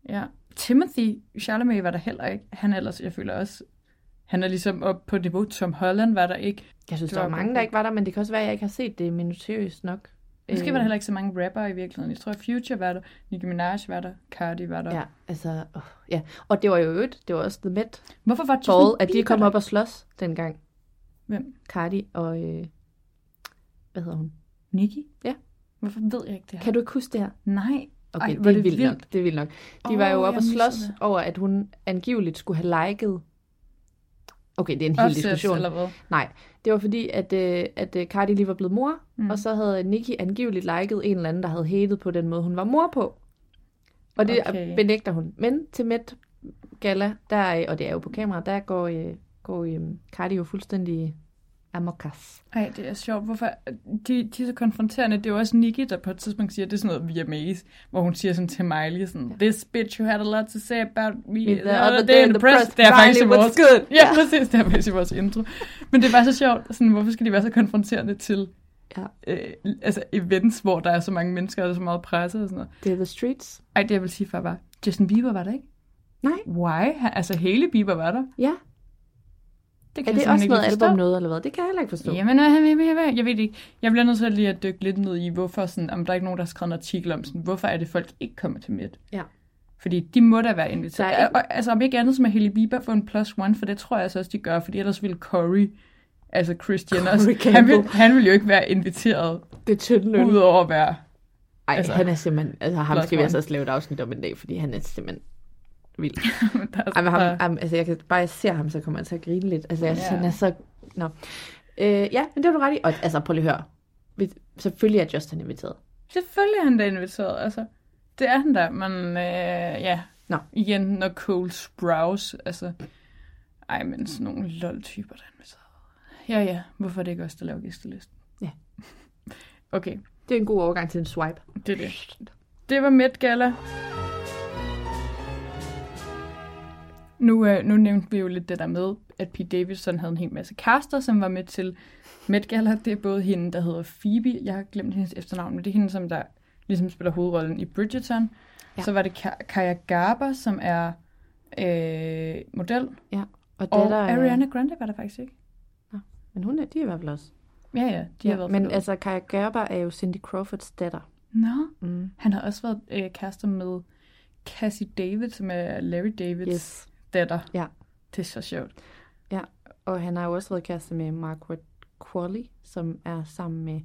ja, Timothy Chalamet var der heller ikke, han ellers, jeg føler også, han er ligesom op på niveau, Tom Holland var der ikke. jeg synes, der var mange, der ikke var der, men det kan også være, at jeg ikke har set det minutiøst nok. Måske Øh, var der heller ikke så mange rapper i virkeligheden. Jeg tror, Future var der, Nicki Minaj var der, Cardi var der. Ja, altså, oh, ja. Og det var jo øvrigt, det var også The Met Hvorfor var Justin Ball, at de kom der? op og slås dengang. Hvem? Cardi og, øh, hvad hedder hun? Nicki? Ja. Hvorfor ved jeg ikke det her? Kan du ikke huske det her? Nej. Okay, Ej, det er det vildt vildt. nok. Det er vildt nok. De Åh, var jo jeg og slås over, at hun angiveligt skulle have liket. Okay, det er en hel diskussion. eller hvad? Nej, det var fordi, at, øh, at øh, Cardi lige var blevet mor, mm. Og så havde Nicki angiveligt liket en eller anden, der havde hated på den måde, hun var mor på. Og det okay. Benægter hun. Men til Met Gala, der, og det er jo på kamera, der går, øh, går øh, Cardi jo fuldstændig amokas. Ej, det er sjovt. Hvorfor? De, de er så konfronterende. Det er jo også Nicki, der på et tidspunkt siger, det er sådan noget VMAs, hvor hun siger sådan til Miley, sådan, This bitch, you had a lot to say about me the other day in the press. Det er faktisk vores... good? Ja, præcis. Det er faktisk vores intro. Men det er bare så sjovt. Sådan, hvorfor skal de være så konfronterende til Ja. øh, altså events, hvor der er så mange mennesker, og der er så meget presse og sådan noget. Det er The Streets. Ej, det jeg vil sige før var, Justin Bieber var der ikke? Nej. Why? Altså, Hailey Bieber var der. Ja. Det Er jeg det simpelthen også ikke noget album noget, eller hvad? Det kan jeg heller ikke forstå. Jamen, jeg, jeg, jeg, jeg ved ikke. Jeg bliver nødt til lige at dykke lidt ned i, hvorfor sådan, om der er ikke nogen, der har skrevet en artikel om sådan, hvorfor er det, folk ikke kommer til Met? Ja. Fordi de må da være inviteret. Er ikke- Og, altså om ikke andet, som er Hailey Bieber få en plus one, for det tror jeg altså også, de gør, fordi ellers ville Corey, altså Chris Jenner, Corey han Campbell. vil, han vil jo ikke være inviteret, Det er tyndløn. udover at være Ej, Altså, han er simpelthen... Altså, ham skal vi altså også lave et afsnit om en dag, fordi han er simpelthen vild. der er Ej, men ham, ham, altså, jeg kan bare jeg ser ham, så kommer jeg til at grine lidt. Altså, jeg Ja. han er så... Nå. Øh, ja, men det var du ret i. Og altså, prøv lige at høre. Vi- Selvfølgelig er Justin inviteret. Selvfølgelig er han da inviteret, altså. Det er han da, men øh, ja. Nå. Igen, når Cole Sprouse, altså... Ej, men sådan nogle lol-typer, der er inviteret. Ja, ja. Hvorfor er det ikke os, der laver gæstelisten? Ja. Okay, Det er en god overgang til en swipe. det er det. Det var Met Gala. Nu, øh, nu nævnte vi jo lidt det der med, at Pete Davidson havde en hel masse caster, som var med til Met Gala. Det er både hende, der hedder Phoebe. Jeg har glemt hendes efternavn, men det er hende, som der ligesom spiller hovedrollen i Bridgerton. Ja. Ja. Så var det Ka- Kaya Garber, som er øh, model. Ja. Og, Og datter af- Ariana Grande var der faktisk ikke. Men hun er, de er i hvert fald også. Ja, ja, de har Ja, været men forlovet. altså, Kaja Gerber er jo Cindy Crawfords datter. Nå, Mm. han har også været øh, kærester med Cassie David, som er Larry Davids Yes. Datter. Ja. Det er så sjovt. Og han har jo også været kæreste med Margaret Qualley, som er sammen med,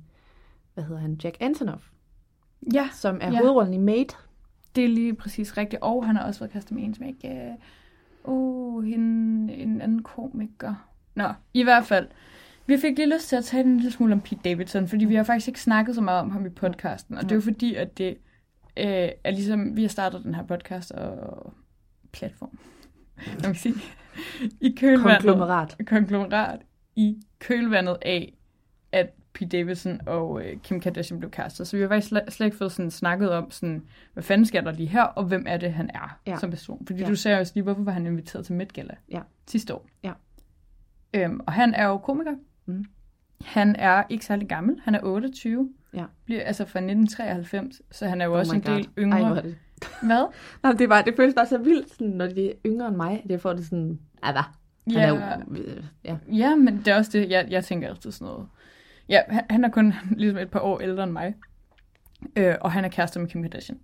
hvad hedder han, Jack Antonoff, Ja, som er Ja. ja. hovedrollen i Maid. det er lige præcis rigtigt. Og han har også været kærester med en, som ikke... Øh, uh, hende, en anden komiker. Nå, i hvert fald. Vi fik lige lyst til at tale en lille smule om Pete Davidson, fordi vi har faktisk ikke snakket så meget om ham i podcasten. Og det er jo fordi, at det øh, er ligesom... Vi har startet den her podcast og platform. Man kan sige. I kølvandet. Konglomerat. konglomerat i kølvandet af, at Pete Davidson og øh, Kim Kardashian blev castet. Så vi har faktisk slet, slet ikke fået sådan snakket om, sådan, hvad fanden sker der lige her, og hvem er det, han er ja. Som person. Fordi ja. Du sagde også lige, hvorfor var han inviteret til Met Gala Ja. sidste år. Ja. Øhm, og han er jo komiker. Mm. Han er ikke særlig gammel. Han er 28. Ja. Bliver, altså fra 1993, så han er jo Oh også en del God. yngre. Ej, det. Hvad? Nå, det, var, det føles bare så vildt, sådan, når de er yngre end mig. Det får det sådan, ah, hvad? Ja. er jo, øh, ja. Ja, men det er også det, jeg, jeg tænker altid sådan noget. Ja, han, han er kun ligesom et par år ældre end mig. Øh, og han er kærester med Kim Kardashian.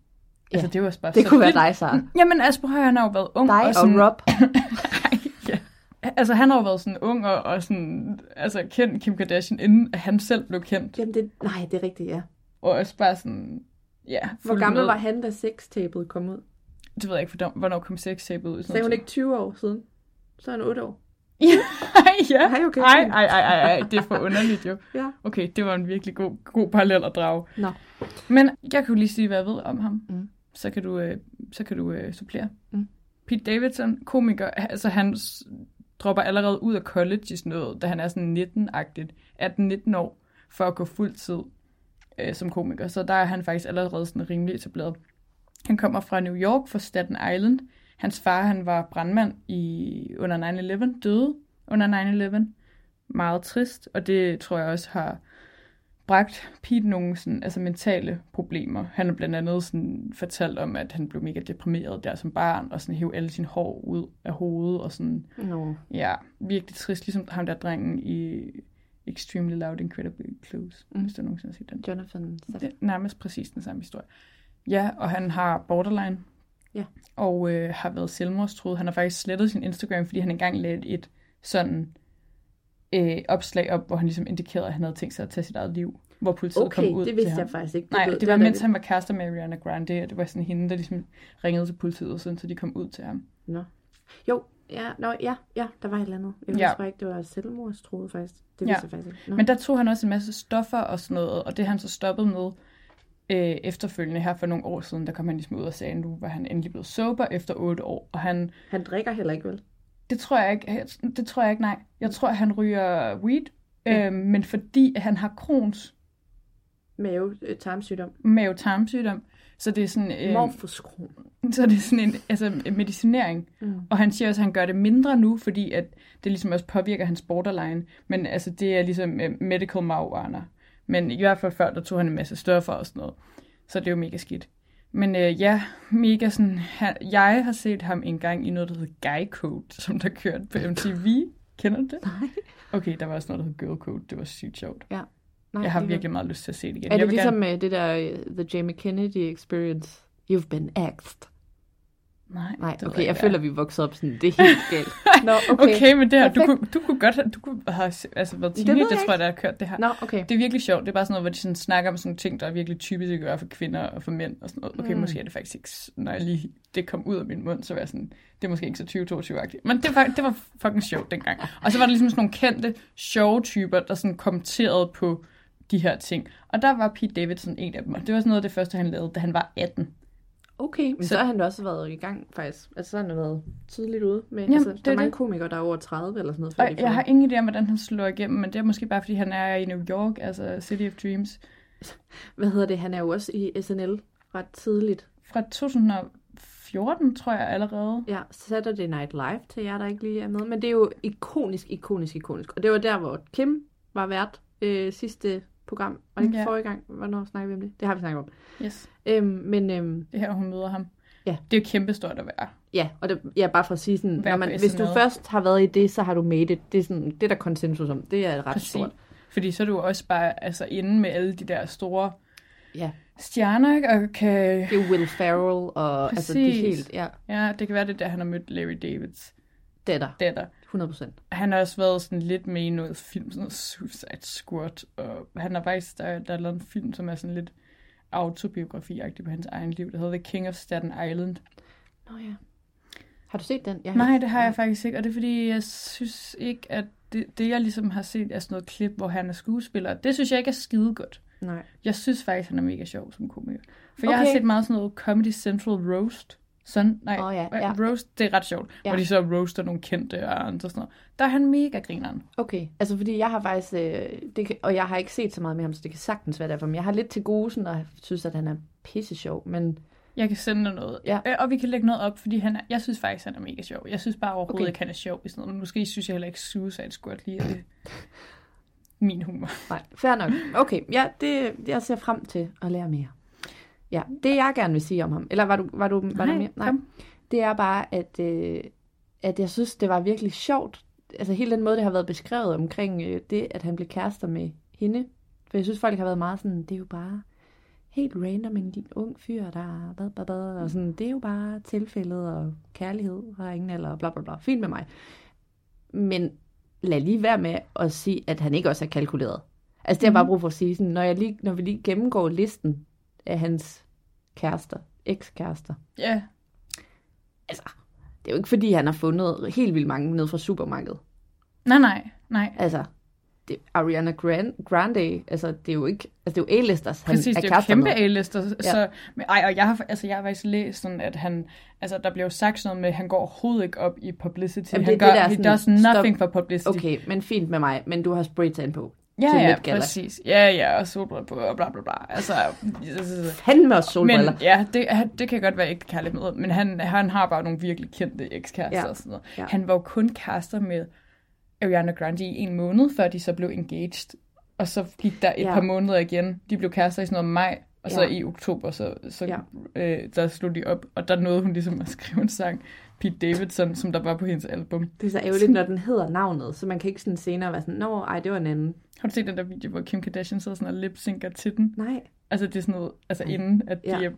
Ja. Altså, det jo også bare Det så kunne være vildt. dig, Sara. Jamen, altså, prøv at høre, han har jo været ung. Dig og sådan, Rob. Ej, ja. Altså, han har jo været sådan ung og, og sådan, altså, kendt Kim Kardashian, inden han selv blev kendt. Jamen, det, nej, det er rigtigt, ja. Og også bare sådan, ja. Hvor gammel med. var han, da sextabet kom ud? Det ved jeg ikke, hvornår, kom sextabet ud. Sagde hun ikke 20 år siden? Så er han 8 år. Ja, ja. Ej, okay. Ej, ej, ej, ej, ej, det er for underligt jo. Ja. Okay, det var en virkelig god, god parallel at drage. Nå. Men jeg kan jo lige sige, hvad jeg ved om ham. Mm. Så kan du, øh, så kan du øh, supplere. Mm. Pete Davidson, komiker, altså han dropper allerede ud af college i sådan noget, da han er sådan 19-agtigt, 18-19 år, for at gå fuld tid øh, som komiker. Så der er han faktisk allerede sådan rimelig etableret. Han kommer fra New York, fra Staten Island. Hans far, han var brandmand i, under 9-11, døde under 9-11. Meget trist, og det tror jeg også har bragt Pete nogle sådan, altså mentale problemer. Han har blandt andet sådan fortalt om, at han blev mega deprimeret der som barn, og sådan hævde alle sine hår ud af hovedet, og sådan, Nå. ja, virkelig trist, ligesom ham der drengen i Extremely Loud, Incredibly Close, mm. hvis du nogensinde har set den. Jonathan Det er nærmest præcis den samme historie. Ja, og han har borderline. Ja. Og øh, har været selvmordstruet. Han har faktisk slettet sin Instagram, fordi han engang lavede et sådan øh, opslag op, hvor han ligesom indikerede, at han havde tænkt sig at tage sit eget liv. Hvor politiet Okay, kom ud det vidste til ham. jeg faktisk ikke. Det Nej, det det var var mens han var kærester med Ariana Grande, og det var sådan hende, der ligesom ringede til politiet, sådan, så de kom ud til ham. Nå. Jo, ja, nå, ja, ja, der var et eller andet. Jeg Ja. ikke, det var selvmordstroet faktisk. Det Ja. jeg faktisk ikke. Nå. Men der tog han også en masse stoffer og sådan noget, og det han så stoppet med øh, efterfølgende her for nogle år siden. Der kom han ligesom ud og sagde, at nu var han endelig blevet sober efter otte år, og han Han drikker heller ikke, vel? Det tror jeg ikke. Det tror jeg ikke, nej. Jeg tror, han ryger weed, Ja. øhm, men fordi han har Crohns Mave, øh, tarmsygdom. mave-tarmsygdom, så det er sådan, øhm, Morfoskron. så det er sådan en altså, medicinering. Mm. Og han siger også, at han gør det mindre nu, fordi at det ligesom også påvirker hans borderline. Men altså, det er ligesom øh, medical marijuana. Men i hvert fald før, der tog han en masse stoffer og sådan noget. Så det er jo mega skidt. Men øh, ja, mega sådan... Han, jeg har set ham en gang i noget, der hedder Guy Code, som der kørte på MTV. Kender du det? Nej. Okay, der var også noget, der hed Girl Code. Det var sygt sjovt. Ja. Nej, Jeg har virkelig meget lyst til at se det igen. Er jeg det vil ligesom gerne... gerne... det der uh, The Jamie Kennedy Experience? You've been axed. Nej, Nej, okay, jeg ikke, føler, vi er vokset op sådan. Det er helt galt. Nå, Okay, okay men det her, du kunne, du kunne godt have, du kunne have altså, været teenager, jeg jeg tror jeg, der har kørt det her. Nå, okay. Det er virkelig sjovt. Det er bare sådan noget, hvor de sådan snakker om sådan nogle ting, der er virkelig typisk at gøre for kvinder og for mænd. Og sådan noget. Okay, mm. måske er det faktisk ikke, når jeg lige, det kom ud af min mund, så var jeg sådan, det er måske ikke så 2022-agtigt. Men det var, det var fucking sjovt dengang. Og så var der ligesom sådan nogle kendte, sjove typer, der sådan kommenterede på de her ting. Og der var Pete Davidson en af dem. Og det var sådan noget af det første, han lavede, da han var 18. Okay, men så, Så- har han også været i gang, faktisk. Altså, så har han været tidligt ude med... Jamen, altså, det der er mange det. komikere, der er over 30 eller sådan noget. Og jeg har ingen idé om, hvordan han slår igennem, men det er måske bare, fordi han er i New York, altså City of Dreams. Hvad hedder det? Han er jo også i SNL ret tidligt. Fra 2014, tror jeg allerede. Ja, Saturday Night Live til jer, der ikke lige er med. Men det er jo ikonisk, ikonisk, ikonisk. Og det var der, hvor Kim var vært øh, sidste program. Var det ikke Ja. forrige gang? Hvornår snakker vi om det? Det har vi snakket om. Yes. Øhm, men øhm, Det er her, hun møder ham. Ja. Det er jo kæmpestort at være. ja, og det, ja, bare for at sige sådan, når man, hvis du SNL. først har været i det, så har du made it. Det er, sådan, det er der konsensus om. Det er ret Præcis. stort. Fordi så er du også bare altså, inde med alle de der store Ja, stjerner, ikke? Og kan... det er Will Ferrell og altså det er Præcis. helt, ja, Ja, det kan være det, der han har mødt Larry Davids datter, datter. 100 procent. Han har også været sådan lidt med i noget film, sådan noget Suicide Squad, og han har faktisk, der, der er lavet en film, som er sådan lidt autobiografi-agtig på hans egen liv, der hedder The King of Staten Island. Nå ja. Har du set den? Jeg Nej, det har jeg faktisk ikke, og det er fordi, jeg synes ikke, at det, det jeg ligesom har set er sådan noget klip, hvor han er skuespiller, det synes jeg ikke er skide godt. Nej. Jeg synes faktisk, han er mega sjov som komiker. For okay. jeg har set meget sådan noget Comedy Central Roast. Sådan, nej, Åh, ja, ja. Roast, det er ret sjovt. Ja. Hvor de så roaster nogle kendte og andre sådan noget. Der er han mega grineren. Okay, altså fordi jeg har faktisk, øh, det kan, og jeg har ikke set så meget med ham, så det kan sagtens være derfor, men jeg har lidt til sådan, og synes, at han er pisse sjov, men Jeg kan sende dig noget. Ja. Øh, Og vi kan lægge noget op, fordi han er, jeg synes faktisk, han er mega sjov. Jeg synes bare overhovedet Okay. ikke, han er sjov i sådan noget. Men måske synes jeg heller ikke, Suicide Squad lige er. Min humor. nej, fair nok. Okay, ja, det, jeg ser frem til at lære mere. Ja, det jeg gerne vil sige om ham, eller var du, var du, var Nej, der mere? kom. Det er bare, at, øh, at jeg synes, det var virkelig sjovt, altså hele den måde, det har været beskrevet omkring øh, det, at han blev kærester med hende. For jeg synes, folk har været meget sådan, det er jo bare helt random en ung fyr, der bad, bad, bad, og sådan, det er jo bare tilfældet og kærlighed har ingen alder, bla bla bla. Fint med mig. Men lad lige være med at sige, at han ikke også er kalkuleret. Altså det har jeg bare brug for at sige, sådan, når, jeg lige, når vi lige gennemgår listen af hans kærester, ekskærester, Ja, altså, det er jo ikke fordi, han har fundet helt vildt mange ned fra supermarkedet. nej, nej, nej. Altså, det, Ariana Grande, Grande, altså det er jo ikke, altså det er jo A-listers, han Præcis, er det er jo kæmpe. A-lister. Ja. Så, men, ej, og jeg har, altså, jeg har faktisk læst sådan, at han, altså, der bliver jo sagt sådan noget med, at han går overhovedet ikke op i publicity. Jamen, han det gør, det, der er he sådan, does nothing stop. for publicity. Okay, men fint med mig, men du har spraytan på. Ja, ja, Gala. præcis. Ja, ja, og solbriller på, og bla bla bla. Altså, Fandme også solbriller. men ja, det, han- det kan godt være ikke kærligt med, men han, han har bare nogle virkelig kendte ekskærester Ja. og sådan noget. Ja. Han var jo kun kærester med Ariana Grande i en måned, før de så blev engaged. Og så gik der et Ja. par måneder igen. De blev kærester i sådan noget maj, og så Ja. i oktober, så, så Ja. øh, der slog de op. Og der nåede hun ligesom at skrive en sang, Pete Davidson, som der var på hendes album. Det er så ærgerligt, når den hedder navnet, så man kan ikke sådan senere være sådan, nå, ej, det var en anden. Har du set den der video, hvor Kim Kardashian sidder sådan og lip-synker til den? Nej. Altså det er sådan noget, altså inden, at de Ja. er...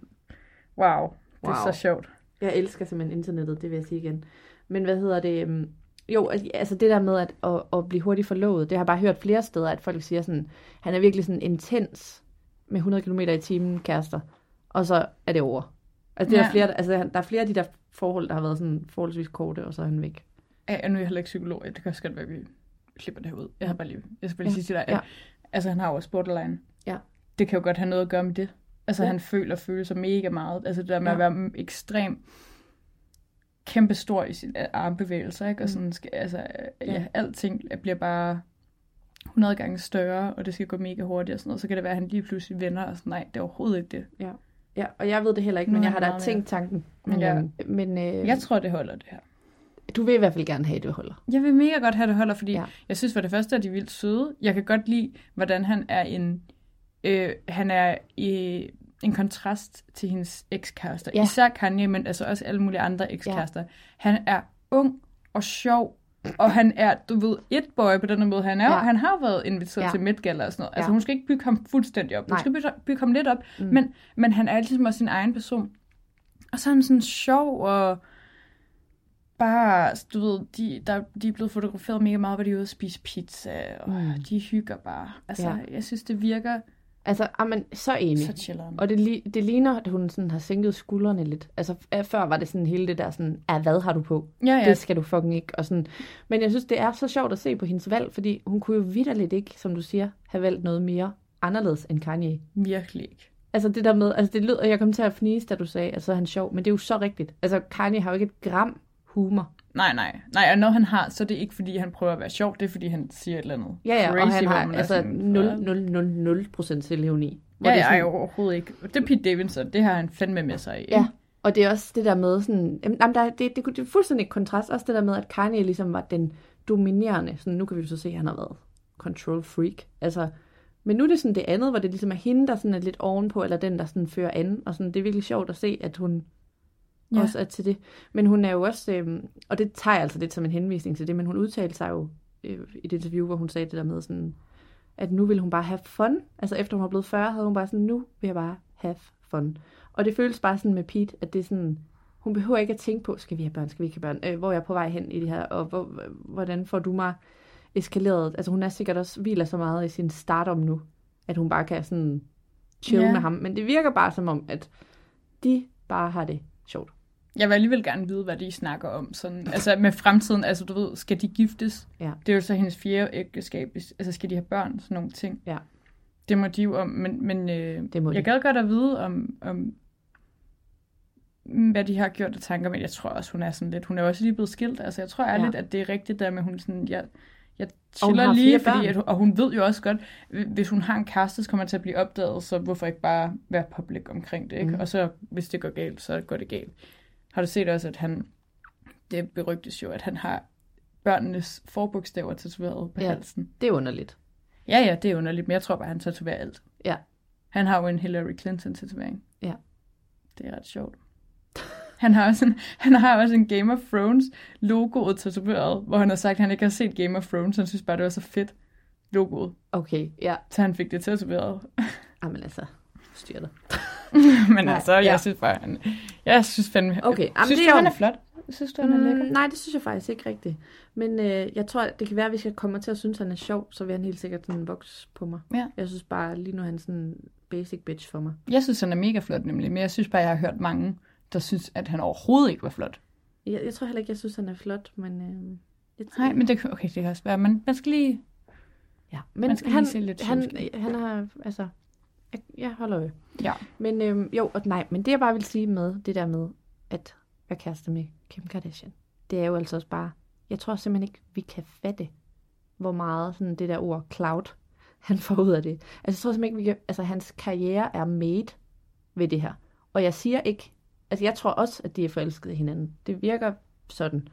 Wow, det er Wow. så sjovt. Jeg elsker simpelthen internettet, det vil jeg sige igen. Men hvad hedder det? øhm, Jo, al- altså det der med at, at, at blive hurtigt forlovet, det har jeg bare hørt flere steder, at folk siger sådan, han er virkelig sådan intens med 100 km i timen kærester, og så er det over. Altså, det er Ja. der, flere, altså der er flere af de der forhold, der har været sådan forholdsvis korte, og så er han væk. Ja, nu er jeg heller ikke psykolog. Det kan også godt være, vi klipper det ud. Jeg har bare lige, jeg skal bare lige Ja, sige til dig, at ja. altså, han har jo også borderline. Ja. Det kan jo godt have noget at gøre med det. Altså, Ja. han føler følelser mega meget. Altså, det der med Ja. at være mm, ekstrem kæmpe stor i sine armbevægelser, ikke? Og sådan, skal, altså, ja, Ja. ja, alting bliver bare 100 gange større, og det skal gå mega hurtigt og sådan noget. Så kan det være, at han lige pludselig vender og sådan, nej, det er overhovedet ikke det. Ja. ja, og jeg ved det heller ikke, men jeg har da tænkt tanken. Men, Ja. øhm, men øh, Jeg tror, det holder det her. Du vil i hvert fald gerne have, at det holder. Jeg vil mega godt have det holder, fordi Ja. jeg synes for det første, at de er vildt søde. Jeg kan godt lide, hvordan han er en, øh, han er i en kontrast til hendes ekskærester. Ja. Især Kanye, men altså også alle mulige andre ekskærester. Ja. Han er ung og sjov, og han er, du ved, et boy på den måde, han er. Ja. Han har været inviteret Ja. til Met Gala og sådan noget. Altså Ja. hun skal ikke bygge ham fuldstændig op. Hun Nej. skal bygge, bygge ham lidt op, mm. men, men han er ligesom også sin egen person. Og så er han sådan sjov, og bare, du ved, de, der, de er blevet fotograferet mega meget, hvor de er ude og spise pizza, og mm. de hygger bare. Altså, ja. jeg synes, det virker Altså, amen, så enig. så chilleren. Og det, det ligner, at hun sådan har sænket skuldrene lidt. Altså, før var det sådan hele det der sådan, ah, hvad har du på? Ja, ja. Det skal du fucking ikke. Og sådan. Men jeg synes, det er så sjovt at se på hendes valg, fordi hun kunne jo vidderligt ikke, som du siger, have valgt noget mere anderledes end Kanye. Virkelig ikke. Altså det der med, altså det og jeg kom til at fnise, da du sagde, at så er han sjov, men det er jo så rigtigt. Altså Kanye har jo ikke et gram humor. Nej, nej. Nej, og når han har, så er det ikke, fordi han prøver at være sjov, det er, fordi han siger et eller andet Ja, ja, crazy, og han har altså sådan, 0, 0, 0, 0 procent selvevni. Hvor Ja, det er ja, sådan- overhovedet ikke. Det er Pete Davidson, det har han fandme med sig i. Ja, og det er også det der med sådan, jamen, der, det, det, det er fuldstændig kontrast, også det der med, at Kanye ligesom var den dominerende, sådan, nu kan vi jo så se, at han har været control freak, altså, men nu er det sådan det andet, hvor det ligesom er hende, der sådan er lidt ovenpå, eller den, der sådan fører an, og sådan, det er virkelig sjovt at se, at hun Ja. også er til det. Men hun er jo også, øhm, og det tager jeg altså lidt som en henvisning til det, men hun udtalte sig jo øh, i det interview, hvor hun sagde det der med sådan, at nu vil hun bare have fun. Altså efter hun var blevet 40, havde hun bare sådan, nu vil jeg bare have fun. Og det føles bare sådan med Pete, at det er sådan, hun behøver ikke at tænke på, skal vi have børn, skal vi ikke have børn, øh, hvor er jeg på vej hen i det her, og hvor, hvordan får du mig eskaleret. Altså hun er sikkert også, hviler så meget i sin stardom nu, at hun bare kan sådan chill Ja. med ham. Men det virker bare som om, at de bare har det sjovt. Jeg vil alligevel gerne vide, hvad de snakker om. Sådan, altså med fremtiden, altså du ved, skal de giftes? Ja. Det er jo så hendes fjerde ægteskab. Altså skal de have børn? Sådan nogle ting. Ja. Det må de jo om. Men, men øh, Det må de. jeg gad godt at vide om, om, hvad de har gjort af tanker, men jeg tror også, hun er sådan lidt, hun er også lige blevet skilt. Altså jeg tror ærligt, Ja. at det er rigtigt der med, hun sådan, jeg, jeg chiller lige, fordi, at, og hun ved jo også godt, hvis hun har en kæreste, så kommer det til at blive opdaget, så hvorfor ikke bare være public omkring det, ikke? Mhm. Og så, hvis det går galt, så går det galt. Har du set også, at han, det berygtes jo, at han har børnenes forbogstaver tatoveret på Ja. halsen. Det er underligt. Ja, ja, det er underligt, men jeg tror bare, han tatoverer alt. Ja. Han har jo en Hillary Clinton-tatovering. Ja. Det er ret sjovt. Han har, også en, han har også en Game of Thrones logoet tatoveret, hvor han har sagt, at han ikke har set Game of Thrones, han synes bare, det var så fedt logoet. Okay, ja. Så han fik det tatoveret. Jamen altså, styr dig. Men Nej, altså, jeg ja. synes bare, han, jeg synes fandme, Okay, jamen, synes det du, er han er flot? Synes du, han er lækker? Mm, nej, det synes jeg faktisk ikke rigtigt. Men øh, jeg tror, det kan være, at hvis jeg kommer til at synes, han er sjov, så vil han helt sikkert sådan vokse på mig. Ja. Jeg synes bare, lige nu er han sådan basic bitch for mig. Jeg synes, han er mega flot nemlig, men jeg synes bare, jeg har hørt mange, der synes, at han overhovedet ikke var flot. Jeg, jeg tror heller ikke, jeg synes, han er flot, men... Øh, jeg Nej, men det, okay, det kan også være, men man skal lige... Ja, Man men skal han, lige se lidt han, han har, altså, jeg, jeg holder øje. Ja. Men øhm, jo, og nej, men det jeg bare vil sige med det der med, at være kæreste med Kim Kardashian, det er jo altså også bare, jeg tror simpelthen ikke, vi kan fatte, hvor meget sådan det der ord cloud, han får ud af det. Altså jeg tror simpelthen ikke, vi kan, altså hans karriere er made ved det her. Og jeg siger ikke, altså jeg tror også, at de er forelskede i hinanden. Det virker sådan.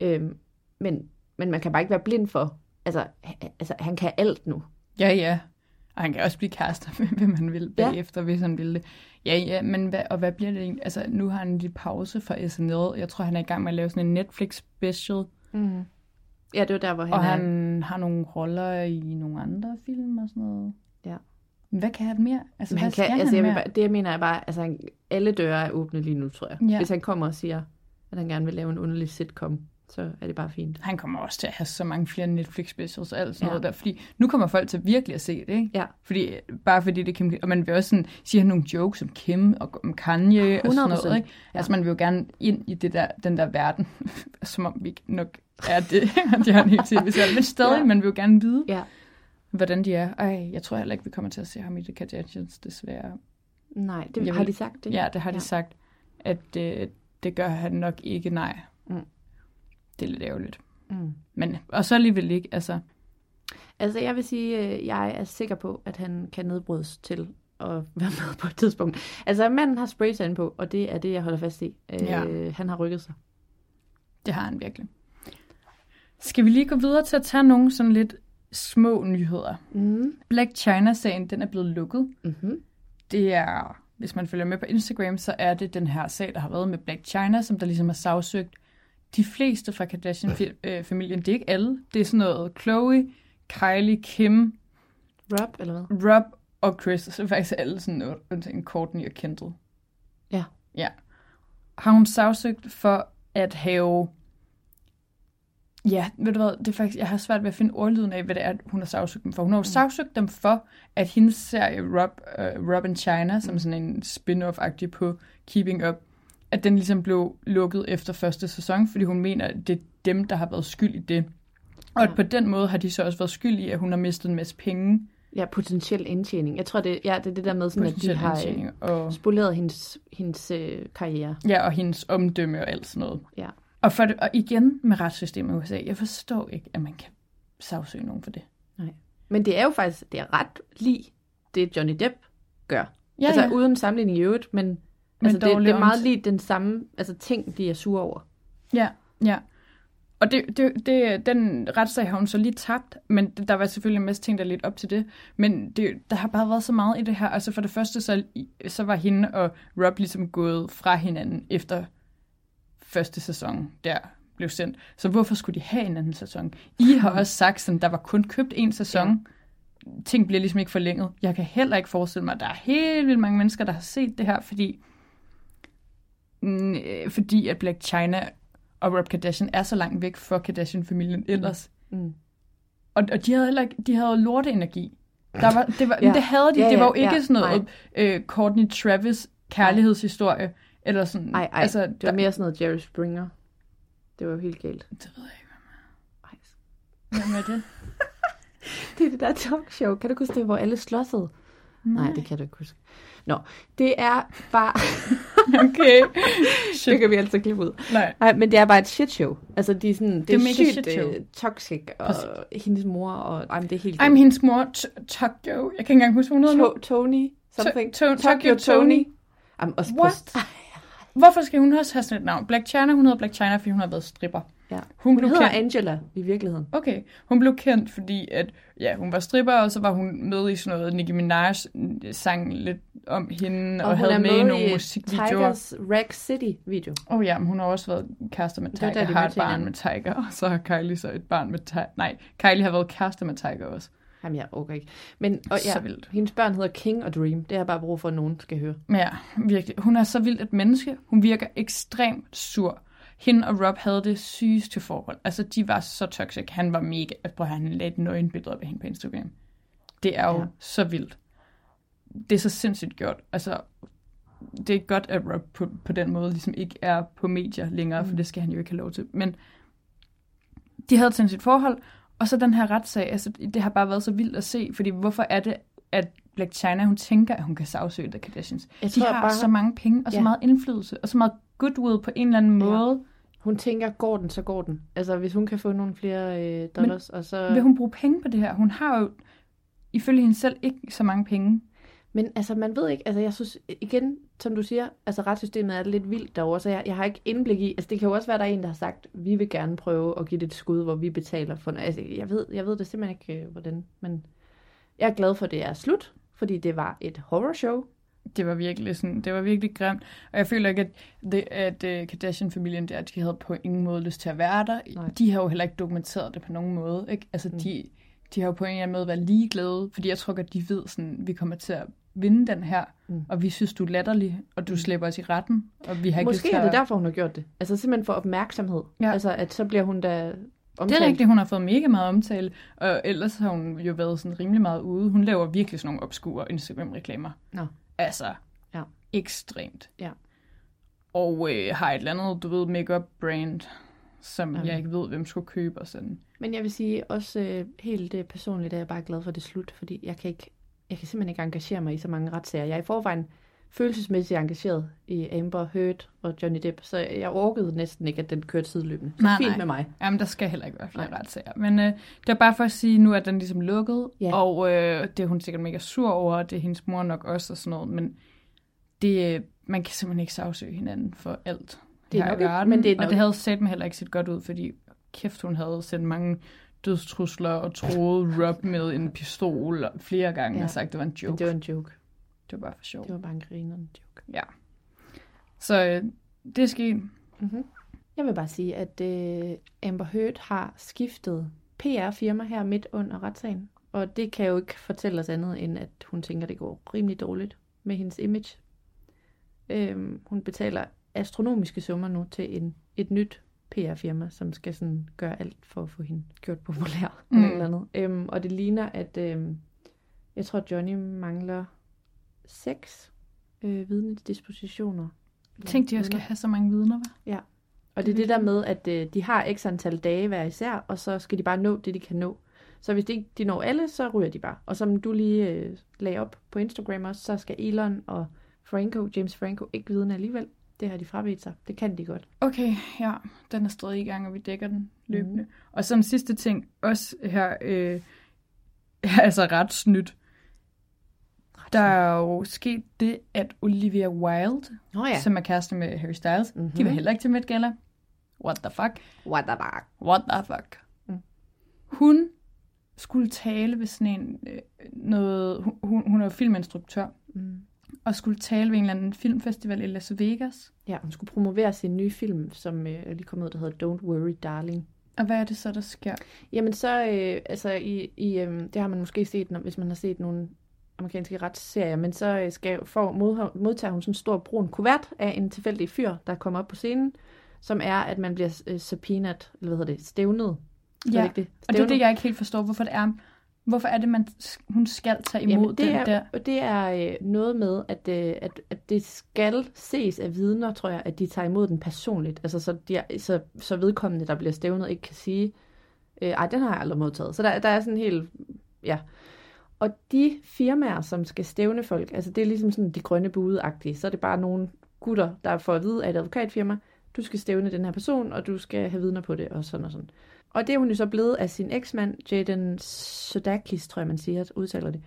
Øhm, men, men man kan bare ikke være blind for, altså, altså han kan alt nu. Ja, ja. Og han kan også blive kærester med, hvem han vil Ja. bagefter, hvis han vil det. Ja, ja, men hvad, og hvad bliver det egentlig? Altså, nu har han en lille pause fra SNL. Jeg tror, han er i gang med at lave sådan en Netflix special. Mm. Ja, det var der, hvor han og er. han har nogle roller i nogle andre film og sådan noget. Ja. Men hvad kan han mere? Altså, Men hvad han kan, skal altså, jeg han vil mere? bare, det jeg mener er bare, altså han, alle døre er åbne lige nu, tror jeg. Ja. Hvis han kommer og siger, at han gerne vil lave en underlig sitcom, så er det bare fint. Han kommer også til at have så mange flere Netflix specials og alt sådan Ja. noget der. Fordi nu kommer folk til virkelig at se det, ikke? Ja. Fordi, bare fordi det er Kim Og man vil også sådan, sige nogle jokes om Kim og om Kanye og sådan 100%. noget, ikke? Altså man vil jo gerne ind i det der, den der verden, som om vi nok er det. de har en helt tv Men stadig, Ja. ja. man vil jo gerne vide, Ja. hvordan de er. Ej, jeg tror heller ikke, vi kommer til at se ham i The Kardashians, desværre. Nej, det Jeg har vil- de sagt det. Ja, det har de sagt, at øh, det gør han nok ikke, nej. Mm. Det er lidt ærgerligt. Mm. Men, og så alligevel ikke, altså... Altså, jeg vil sige, øh, jeg er sikker på, at han kan nedbrydes til at være med på et tidspunkt. Altså, manden har spraytan på, og det er det, jeg holder fast i. Øh, Ja. Han har rykket sig. Det har han virkelig. Skal vi lige gå videre til at tage nogle sådan lidt små nyheder? Mm. Black China-sagen, den er blevet lukket. Mm-hmm. Det er, hvis man følger med på Instagram, så er det den her sag, der har været med Black China, som der ligesom har sagsøgt de fleste fra Kardashian-familien. Det er ikke alle. Det er sådan noget Chloe, Kylie, Kim, Rob, eller hvad? Rob og Chris. Så er faktisk alle sådan noget, undtagen Courtney og Kendall. Ja. Ja. har hun sagsøgt for at have... Ja, ved du hvad, det er faktisk, jeg har svært ved at finde ordlyden af, hvad det er, hun har sagsøgt dem for. Hun har jo mm. sagsøgt dem for, at hendes serie Rob, uh, Rob in China, som sådan en spin-off-agtig på Keeping Up, at den ligesom blev lukket efter første sæson, fordi hun mener, at det er dem, der har været skyld i det. Og at på den måde har de så også været skyld i, at hun har mistet en masse penge. Ja, potentiel indtjening. Jeg tror, det, ja, det er det der med, sådan, at de har og... spoleret hendes, hendes øh, karriere. Ja, og hendes omdømme og alt sådan noget. Ja. Og, for det, og igen med retssystemet i USA, jeg forstår ikke, at man kan sagsøge nogen for det. Nej. Men det er jo faktisk, det er ret lige det, Johnny Depp gør. Ja, altså ja. uden sammenligning i øvrigt, men, men altså, det, det er meget lige den samme altså, ting, de er sure over. Ja, ja. Og det, det, det, den retssag har hun så lige tabt, men der var selvfølgelig en masse ting, der lidt op til det. Men det, der har bare været så meget i det her. Altså for det første, så, så var hende og Rob ligesom gået fra hinanden efter første sæson der blev sendt. Så hvorfor skulle de have en anden sæson? I har også sagt, at der var kun købt en sæson. Ja. Ting bliver ligesom ikke forlænget. Jeg kan heller ikke forestille mig, at der er helt vildt mange mennesker, der har set det her, fordi, mm, fordi at Black China og Rob Kardashian er så langt væk fra Kardashian-familien ellers. Mm. Og, og de havde heller ikke, de havde lorteenergi. Der var, det, var, ja. det havde de. Ja, ja, det var jo ikke ja, sådan noget øh, Courtney Travis kærlighedshistorie. Eller sådan. Ej, ej, altså, det var der, mere sådan noget Jerry Springer. Det var jo helt galt. Det ved jeg ikke, Ej. hvad med det. Det er det der talkshow. Kan du huske det, hvor alle slåssede? Nej. Nej, det kan du ikke huske. Nå, det er bare... okay. Shit. Det kan vi altså klippe ud. Nej. Nej, men det er bare et shit show. Altså, de er sådan, det, Det er mega sygt shit show. toxic, og Præcis. hendes mor, og ej, men det er helt Ej, men hendes mor, Tokyo, jeg kan ikke engang huske, hun hedder to- Tony, something. To- Tokyo Tony. Jamen, også What? Hvorfor skal hun også have sådan et navn? Black China, hun hedder Black China, fordi hun har været stripper. Ja. Hun, Hun blev hedder kendt. Angela i virkeligheden. Okay, hun blev kendt, fordi at, ja, hun var stripper, og så var hun med i sådan noget, Nicki Minaj sang lidt om hende, og, og havde er med i nogle musikvideoer. Tigers Rack City video. Åh oh, ja, men hun har også været kærester med Tiger, der, de har et barn med Tiger, og så har Kylie så et barn med Tiger. Nej, Kylie har været kærester med Tiger også. Jamen, jeg okay ikke. Men og, ja, Så vildt. hendes børn hedder King og Dream. Det har jeg bare brug for, at nogen skal høre. Ja, virkelig. Hun er så vildt et menneske. Hun virker ekstremt sur. Hende og Rob havde det sygeste forhold. Altså, de var så toxic. Han var mega... Prøv at han lagde et nøgenbillede op af hende på Instagram. Det er jo ja. så vildt. Det er så sindssygt gjort. Altså, det er godt, at Rob på, på den måde ligesom ikke er på medier længere, mm. for det skal han jo ikke have lov til. Men de havde et sindssygt forhold, og så den her retssag, altså, det har bare været så vildt at se, fordi hvorfor er det, at Black China, hun tænker, at hun kan sagsøge The Kardashians? Jeg de tror har bare- så mange penge, og så Ja. meget indflydelse, og så meget goodwill på en eller anden Ja. måde. Hun tænker, går den, så går den. Altså, hvis hun kan få nogle flere øh, dollars, og så... Vil hun bruge penge på det her? Hun har jo, ifølge hende selv, ikke så mange penge. Men altså, man ved ikke, altså jeg synes, igen, som du siger, altså retssystemet er lidt vildt derovre, så jeg, jeg har ikke indblik i, altså det kan jo også være, der er en, der har sagt, vi vil gerne prøve at give det et skud, hvor vi betaler for, altså jeg ved, jeg ved det simpelthen ikke, øh, hvordan, men jeg er glad for, at det er slut, fordi det var et horror show. Det var virkelig sådan, det var virkelig grimt. Og jeg føler ikke, at, det, at uh, Kardashian-familien der, de havde på ingen måde lyst til at være der. Nej. De har jo heller ikke dokumenteret det på nogen måde. Ikke? Altså, mm. de, de har jo på en eller anden måde været ligeglade, fordi jeg tror godt, de ved, sådan, vi kommer til at vinde den her, Mm. mm. og vi synes, du er latterlig, og du slipper os i retten, og vi har ikke Måske er det derfor, hun har gjort det. Altså simpelthen for opmærksomhed. Ja. Altså at så bliver hun da Det omtalt. er rigtigt, hun har fået mega meget omtale, og ellers har hun jo været sådan rimelig meget ude. Hun laver virkelig sådan nogle obskure Instagram-reklamer. Nå. Altså, Ja. ekstremt. Ja. Og øh, har et eller andet, du ved, makeup brand, som Jamen. jeg ikke ved, hvem skulle købe og sådan. Men jeg vil sige også øh, helt øh, personligt, er jeg bare glad for, at det slut, fordi jeg kan, ikke, jeg kan simpelthen ikke engagere mig i så mange retssager. Jeg er i forvejen følelsesmæssigt engageret i Amber Heard og Johnny Depp, så jeg orkede næsten ikke, at den kørte sideløbende. Så Nej, fint nej. med mig. Jamen, der skal heller ikke være flere Nej. retssager. Men øh, det er bare for at sige, nu er den ligesom lukket, Ja. og øh, det er hun sikkert mega sur over, og det er hendes mor nok også og sådan noget, men det, øh, man kan simpelthen ikke sagsøge hinanden for alt. Det er nok ikke, men det er Og nok det havde set mig heller ikke set godt ud, fordi kæft, hun havde sendt mange dødstrusler og troede Rob med en pistol og flere gange Ja. og sagt, det var en joke. Det var en joke. Det var bare for sjov. Det var bare en grinerende joke. Ja. Så øh, det er sket. Mm-hmm. Jeg vil bare sige, at øh, Amber Heard har skiftet PR-firma her midt under retssagen. Og det kan jo ikke fortælle os andet, end at hun tænker, at det går rimelig dårligt med hendes image. Øhm, hun betaler astronomiske summer nu til en, et nyt PR-firma, som skal sådan gøre alt for at få hende gjort populær. Mm. Eller, andet. Øhm, og det ligner, at øhm, jeg tror, Johnny mangler seks øh, vidnedispositioner. Tænk, de også skal have så mange vidner, hva'? Ja. Og det er det der med, at øh, de har x antal dage hver især, og så skal de bare nå det, de kan nå. Så hvis de ikke de når alle, så ryger de bare. Og som du lige øh, lagde op på Instagram også, så skal Elon og Franco, James Franco, ikke vidne alligevel. Det har de frabedt sig. Det kan de godt. Okay, ja. Den er stadig i gang, og vi dækker den løbende. Mm. Og en sidste ting, også her, øh, altså ret snydt. Der er jo sket det, at Olivia Wilde, oh, ja. som er kæreste med Harry Styles, mm-hmm. de var heller ikke til Met Gala. What the fuck? What the fuck? What the fuck? Mm. Hun skulle tale ved sådan en, øh, noget, hun, hun er jo filminstruktør, mm. og skulle tale ved en eller anden filmfestival i Las Vegas. Ja, hun skulle promovere sin nye film, som øh, lige kom ud, der hedder Don't Worry Darling. Og hvad er det så, der sker? Jamen så, øh, altså i, i øh, det har man måske set, når, hvis man har set nogle amerikanske retsserier, men så øh, skal, for, mod, modtager hun sådan en stor brun kuvert af en tilfældig fyr, der kommer op på scenen, som er, at man bliver øh, subpoenaed, eller hvad hedder det, stævnet. Ja, det, det? og det er det, jeg ikke helt forstår, hvorfor det er. Hvorfor er det, man, hun skal tage imod Jamen, det den er, der? Det er øh, noget med, at, øh, at, at det skal ses af vidner, tror jeg, at de tager imod den personligt. Altså, så, de så, så vedkommende, der bliver stævnet, ikke kan sige, øh, ej, den har jeg aldrig modtaget. Så der, der er sådan en helt, ja. Og de firmaer, som skal stævne folk, altså det er ligesom sådan de grønne bude så er det bare nogle gutter, der får at vide af et advokatfirma, du skal stævne den her person, og du skal have vidner på det, og sådan og sådan. Og det er hun jo så blevet af sin eksmand, Jaden Sodakis, tror jeg, man siger, udtaler det,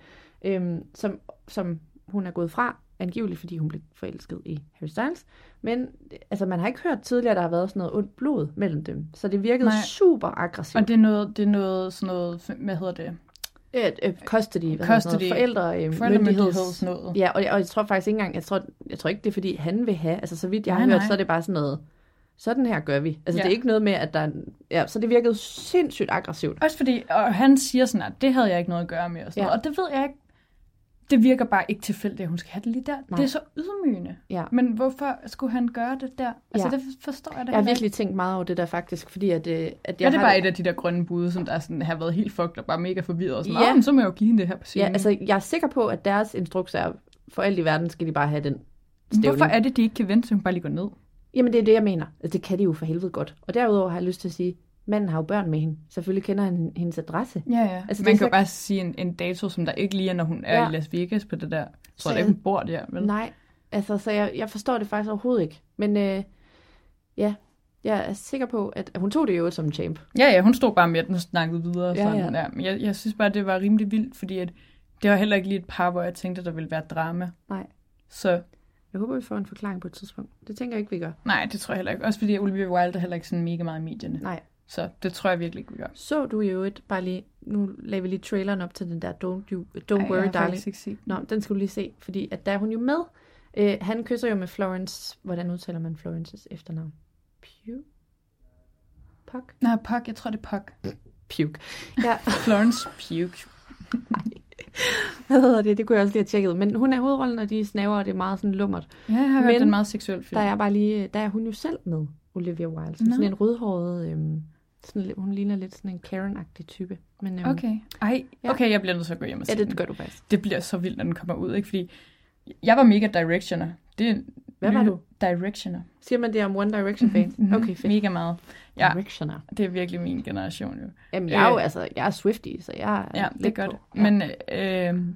øhm, som, som hun er gået fra, angiveligt fordi hun blev forelsket i Harry Styles. Men altså, man har ikke hørt tidligere, at der har været sådan noget ondt blod mellem dem. Så det virkede Nej. super aggressivt. Og det er noget, det er noget sådan noget, hvad hedder det? Et, et custody, hvad custody noget, forældre, øh, forældremyndigheds noget. Ja, og, og jeg tror faktisk ikke engang, jeg tror, jeg tror ikke, det er fordi, han vil have, altså så vidt jeg nej, har hørt, nej. så er det bare sådan noget, sådan her gør vi. Altså ja. det er ikke noget med, at der ja, så det virkede sindssygt aggressivt. Også fordi, og han siger sådan, at det havde jeg ikke noget at gøre med, og, sådan ja. noget, og det ved jeg ikke, det virker bare ikke tilfældigt, at hun skal have det lige der. Nej. Det er så ydmygende. Ja. Men hvorfor skulle han gøre det der? Altså, ja. det forstår jeg da Jeg har virkelig tænkt meget over det der faktisk, fordi at, øh, at jeg Er det har... bare et af de der grønne bude, som der sådan, har været helt fucked og bare mega forvirret og sådan, ja. men så må jeg jo give hende det her på scenen. Ja, altså jeg er sikker på, at deres instruks er, for alt i verden skal de bare have den stævning. Hvorfor er det, de ikke kan vente, så hun bare lige går ned? Jamen det er det, jeg mener. Altså, det kan de jo for helvede godt. Og derudover har jeg lyst til at sige, manden har jo børn med hende. Selvfølgelig kender han hendes adresse. Ja, ja. Altså, Man kan jo bare sige en, en dato, som der ikke lige er, når hun er ja. i Las Vegas på det der. Tror så, ikke, hun bor der. Vel? Nej, altså, så jeg, jeg forstår det faktisk overhovedet ikke. Men øh, ja, jeg er sikker på, at hun tog det jo som champ. Ja, ja, hun stod bare med den og snakkede videre. Ja, sådan, ja. Ja. Men jeg, jeg synes bare, det var rimelig vildt, fordi at det var heller ikke lige et par, hvor jeg tænkte, at der ville være drama. Nej. Så jeg håber, vi får en forklaring på et tidspunkt. Det tænker jeg ikke, vi gør. Nej, det tror jeg heller ikke. Også fordi Olivia Wilde er heller ikke sådan mega meget i medierne. Nej. Så det tror jeg virkelig ikke, vi gør. Så du jo et, bare lige, nu lavede vi lige traileren op til den der Don't, you, don't Ej, Worry Darling. Ikke set. Nå, den skulle du lige se, fordi at der er hun jo med. Øh, han kysser jo med Florence, hvordan udtaler man Florences efternavn? Pugh? Puck? Nej, Puck, jeg tror det er Puck. Puke. Ja. Florence Pugh. Hvad hedder det? Det kunne jeg også lige have tjekket. Men hun er hovedrollen, og de snaver, og det er meget sådan lummert. Ja, jeg har hørt, Men, den meget seksuel film. Der er bare lige, der er hun jo selv med, Olivia Wilde. Som no. sådan en rødhåret, øhm, sådan, hun ligner lidt sådan en Karen-agtig type. Men, øhm, okay. Ej, ja. okay, jeg bliver nødt til at gå hjem og se Ja, det gør du faktisk. Det bliver så vildt, når den kommer ud, ikke? Fordi jeg var mega directioner. Det er Hvad var du? Directioner. Siger man det om One Direction fan? Mm-hmm. Okay, fedt. Mega meget. Ja, Directioner. Det er virkelig min generation jo. Jamen, jeg er jo øh, altså, jeg er Swiftie, så jeg er Ja, det er godt. På. Ja. Men øh,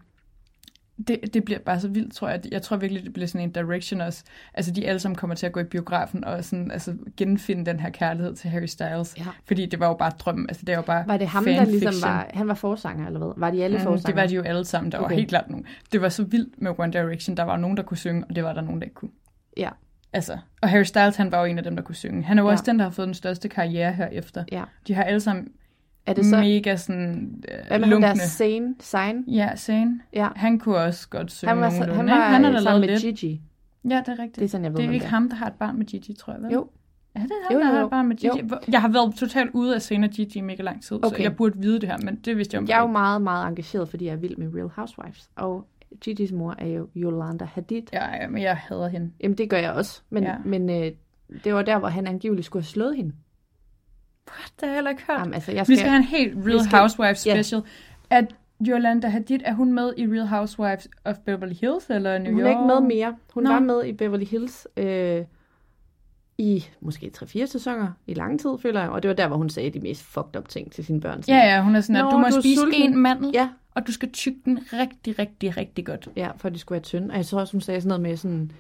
det, det bliver bare så vildt, tror jeg. Jeg tror virkelig, det bliver sådan en direction også. Altså, de alle sammen kommer til at gå i biografen og sådan, altså, genfinde den her kærlighed til Harry Styles. Ja. Fordi det var jo bare drømmen. Altså, det var jo bare Var det ham, der ligesom var... Han var forsanger, eller hvad? Var de alle mm, forsanger? Det var de jo alle sammen. Der okay. var helt klart nogen. Det var så vildt med One Direction. Der var nogen, der kunne synge, og det var der nogen, der ikke kunne. Ja. Altså, og Harry Styles, han var jo en af dem, der kunne synge. Han er jo ja. også den, der har fået den største karriere herefter. Ja. De har alle sammen er det så... mega sådan øh, Hvad med der Zane? Zane? Ja, Zane. Ja. Han kunne også godt synge han var, nogenlunde. Han var, han har sammen med lidt. Gigi. Ja, det er rigtigt. Det er sådan, jeg ved, Det er ikke ham, der har et barn med Gigi, tror jeg. Vel? Jo. Ja, det er ham, jo, jo, jo. der har et barn med Gigi. Jo. Jeg har været totalt ude af Zane og Gigi i mega lang tid, okay. så jeg burde vide det her, men det vidste jeg om. Jeg er jo meget, meget engageret, fordi jeg er vild med Real Housewives. Og Gigi's mor er jo Yolanda Hadid. Ja, ja, men jeg hader hende. Jamen, det gør jeg også. Men, ja. men øh, det var der, hvor han angiveligt skulle have slået hende. What? Det har jeg heller ikke hørt. Jamen, altså, jeg Vi skal have en helt Real skal- Housewives special. At Yolanda Hadid, er hun med i Real Housewives of Beverly Hills eller New Hun York? er ikke med mere. Hun Nå. var med i Beverly Hills øh, i måske 3-4 sæsoner i lang tid, føler jeg. Og det var der, hvor hun sagde de mest fucked up ting til sine børn. Ja, ja, hun er sådan, at Nå, du må du spise sulten. en mandel, Ja. og du skal tygge den rigtig, rigtig, rigtig godt. Ja, for at de skulle være tynde. Og jeg tror også, hun sagde sådan noget med sådan...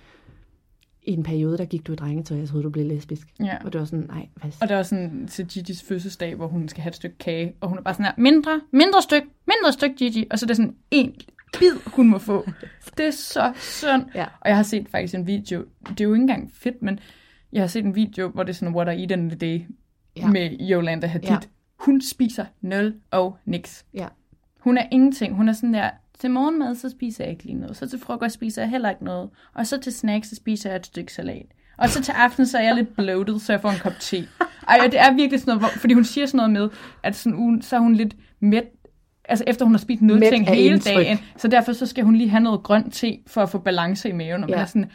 I en periode, der gik du i drengetøj, jeg troede, du blev lesbisk. Ja. Og det var sådan, nej, hvad Og der var sådan til Gigi's fødselsdag, hvor hun skal have et stykke kage, og hun er bare sådan her, mindre, mindre stykke, mindre stykke Gigi, og så er det sådan en bid, hun må få. Det er så synd. Ja. Og jeg har set faktisk en video, det er jo ikke engang fedt, men jeg har set en video, hvor det er sådan, what I eat in the day, Ja. med Yolanda Hadid. Ja. Hun spiser nul og niks. Ja. Hun er ingenting. Hun er sådan der, til morgenmad, så spiser jeg ikke lige noget. Så til frokost spiser jeg heller ikke noget. Og så til snacks, så spiser jeg et stykke salat. Og så til aften, så er jeg lidt bloated, så jeg får en kop te. Ej, og det er virkelig sådan noget, fordi hun siger sådan noget med, at sådan, hun, så er hun lidt mæt, altså efter hun har spist noget ting hele indtryk. dagen, så derfor så skal hun lige have noget grønt te, for at få balance i maven. Og man Ja. er sådan,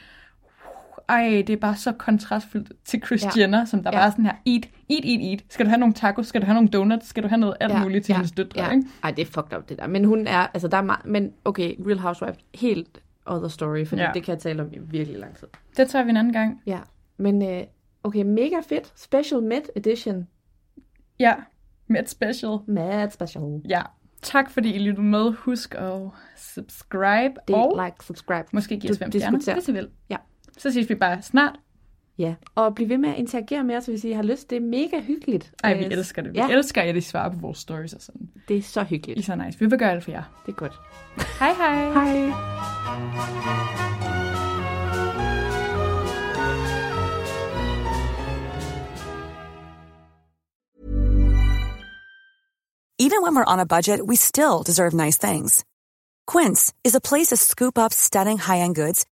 ej, det er bare så kontrastfyldt til Kris Ja. Jenner, som der Ja. bare er sådan her, eat, eat, eat, eat. Skal du have nogle tacos? Skal du have nogle donuts? Skal du have noget alt muligt til hendes døtre? ja. Ikke? Ej, det er fucked up, det der. Men hun er, altså der er meget, men okay, Real Housewives, helt other story, for Ja. ja. det kan jeg tale om i virkelig lang tid. Det tager vi en anden gang. Ja, men øh, okay, mega fedt. Special Med Edition. Ja, med special. Mad Special. Ja, tak fordi I lyttede med. Husk at subscribe Det og like, subscribe. måske give os fem stjerner, hvis I vil. Ja. Så ses vi bare snart. Ja, og bliv ved med at interagere med os, hvis I har lyst. Det er mega hyggeligt. Ej, vi Øh, elsker det. Vi Ja, elsker, at I svarer på vores stories og sådan. det er så I hyggeligt. er så nice. Vi vil gøre alt for jer. Det er godt. Hej hej. Hej. Even when we're on a budget, we still deserve nice things. Quince is a place to scoop up stunning high-end goods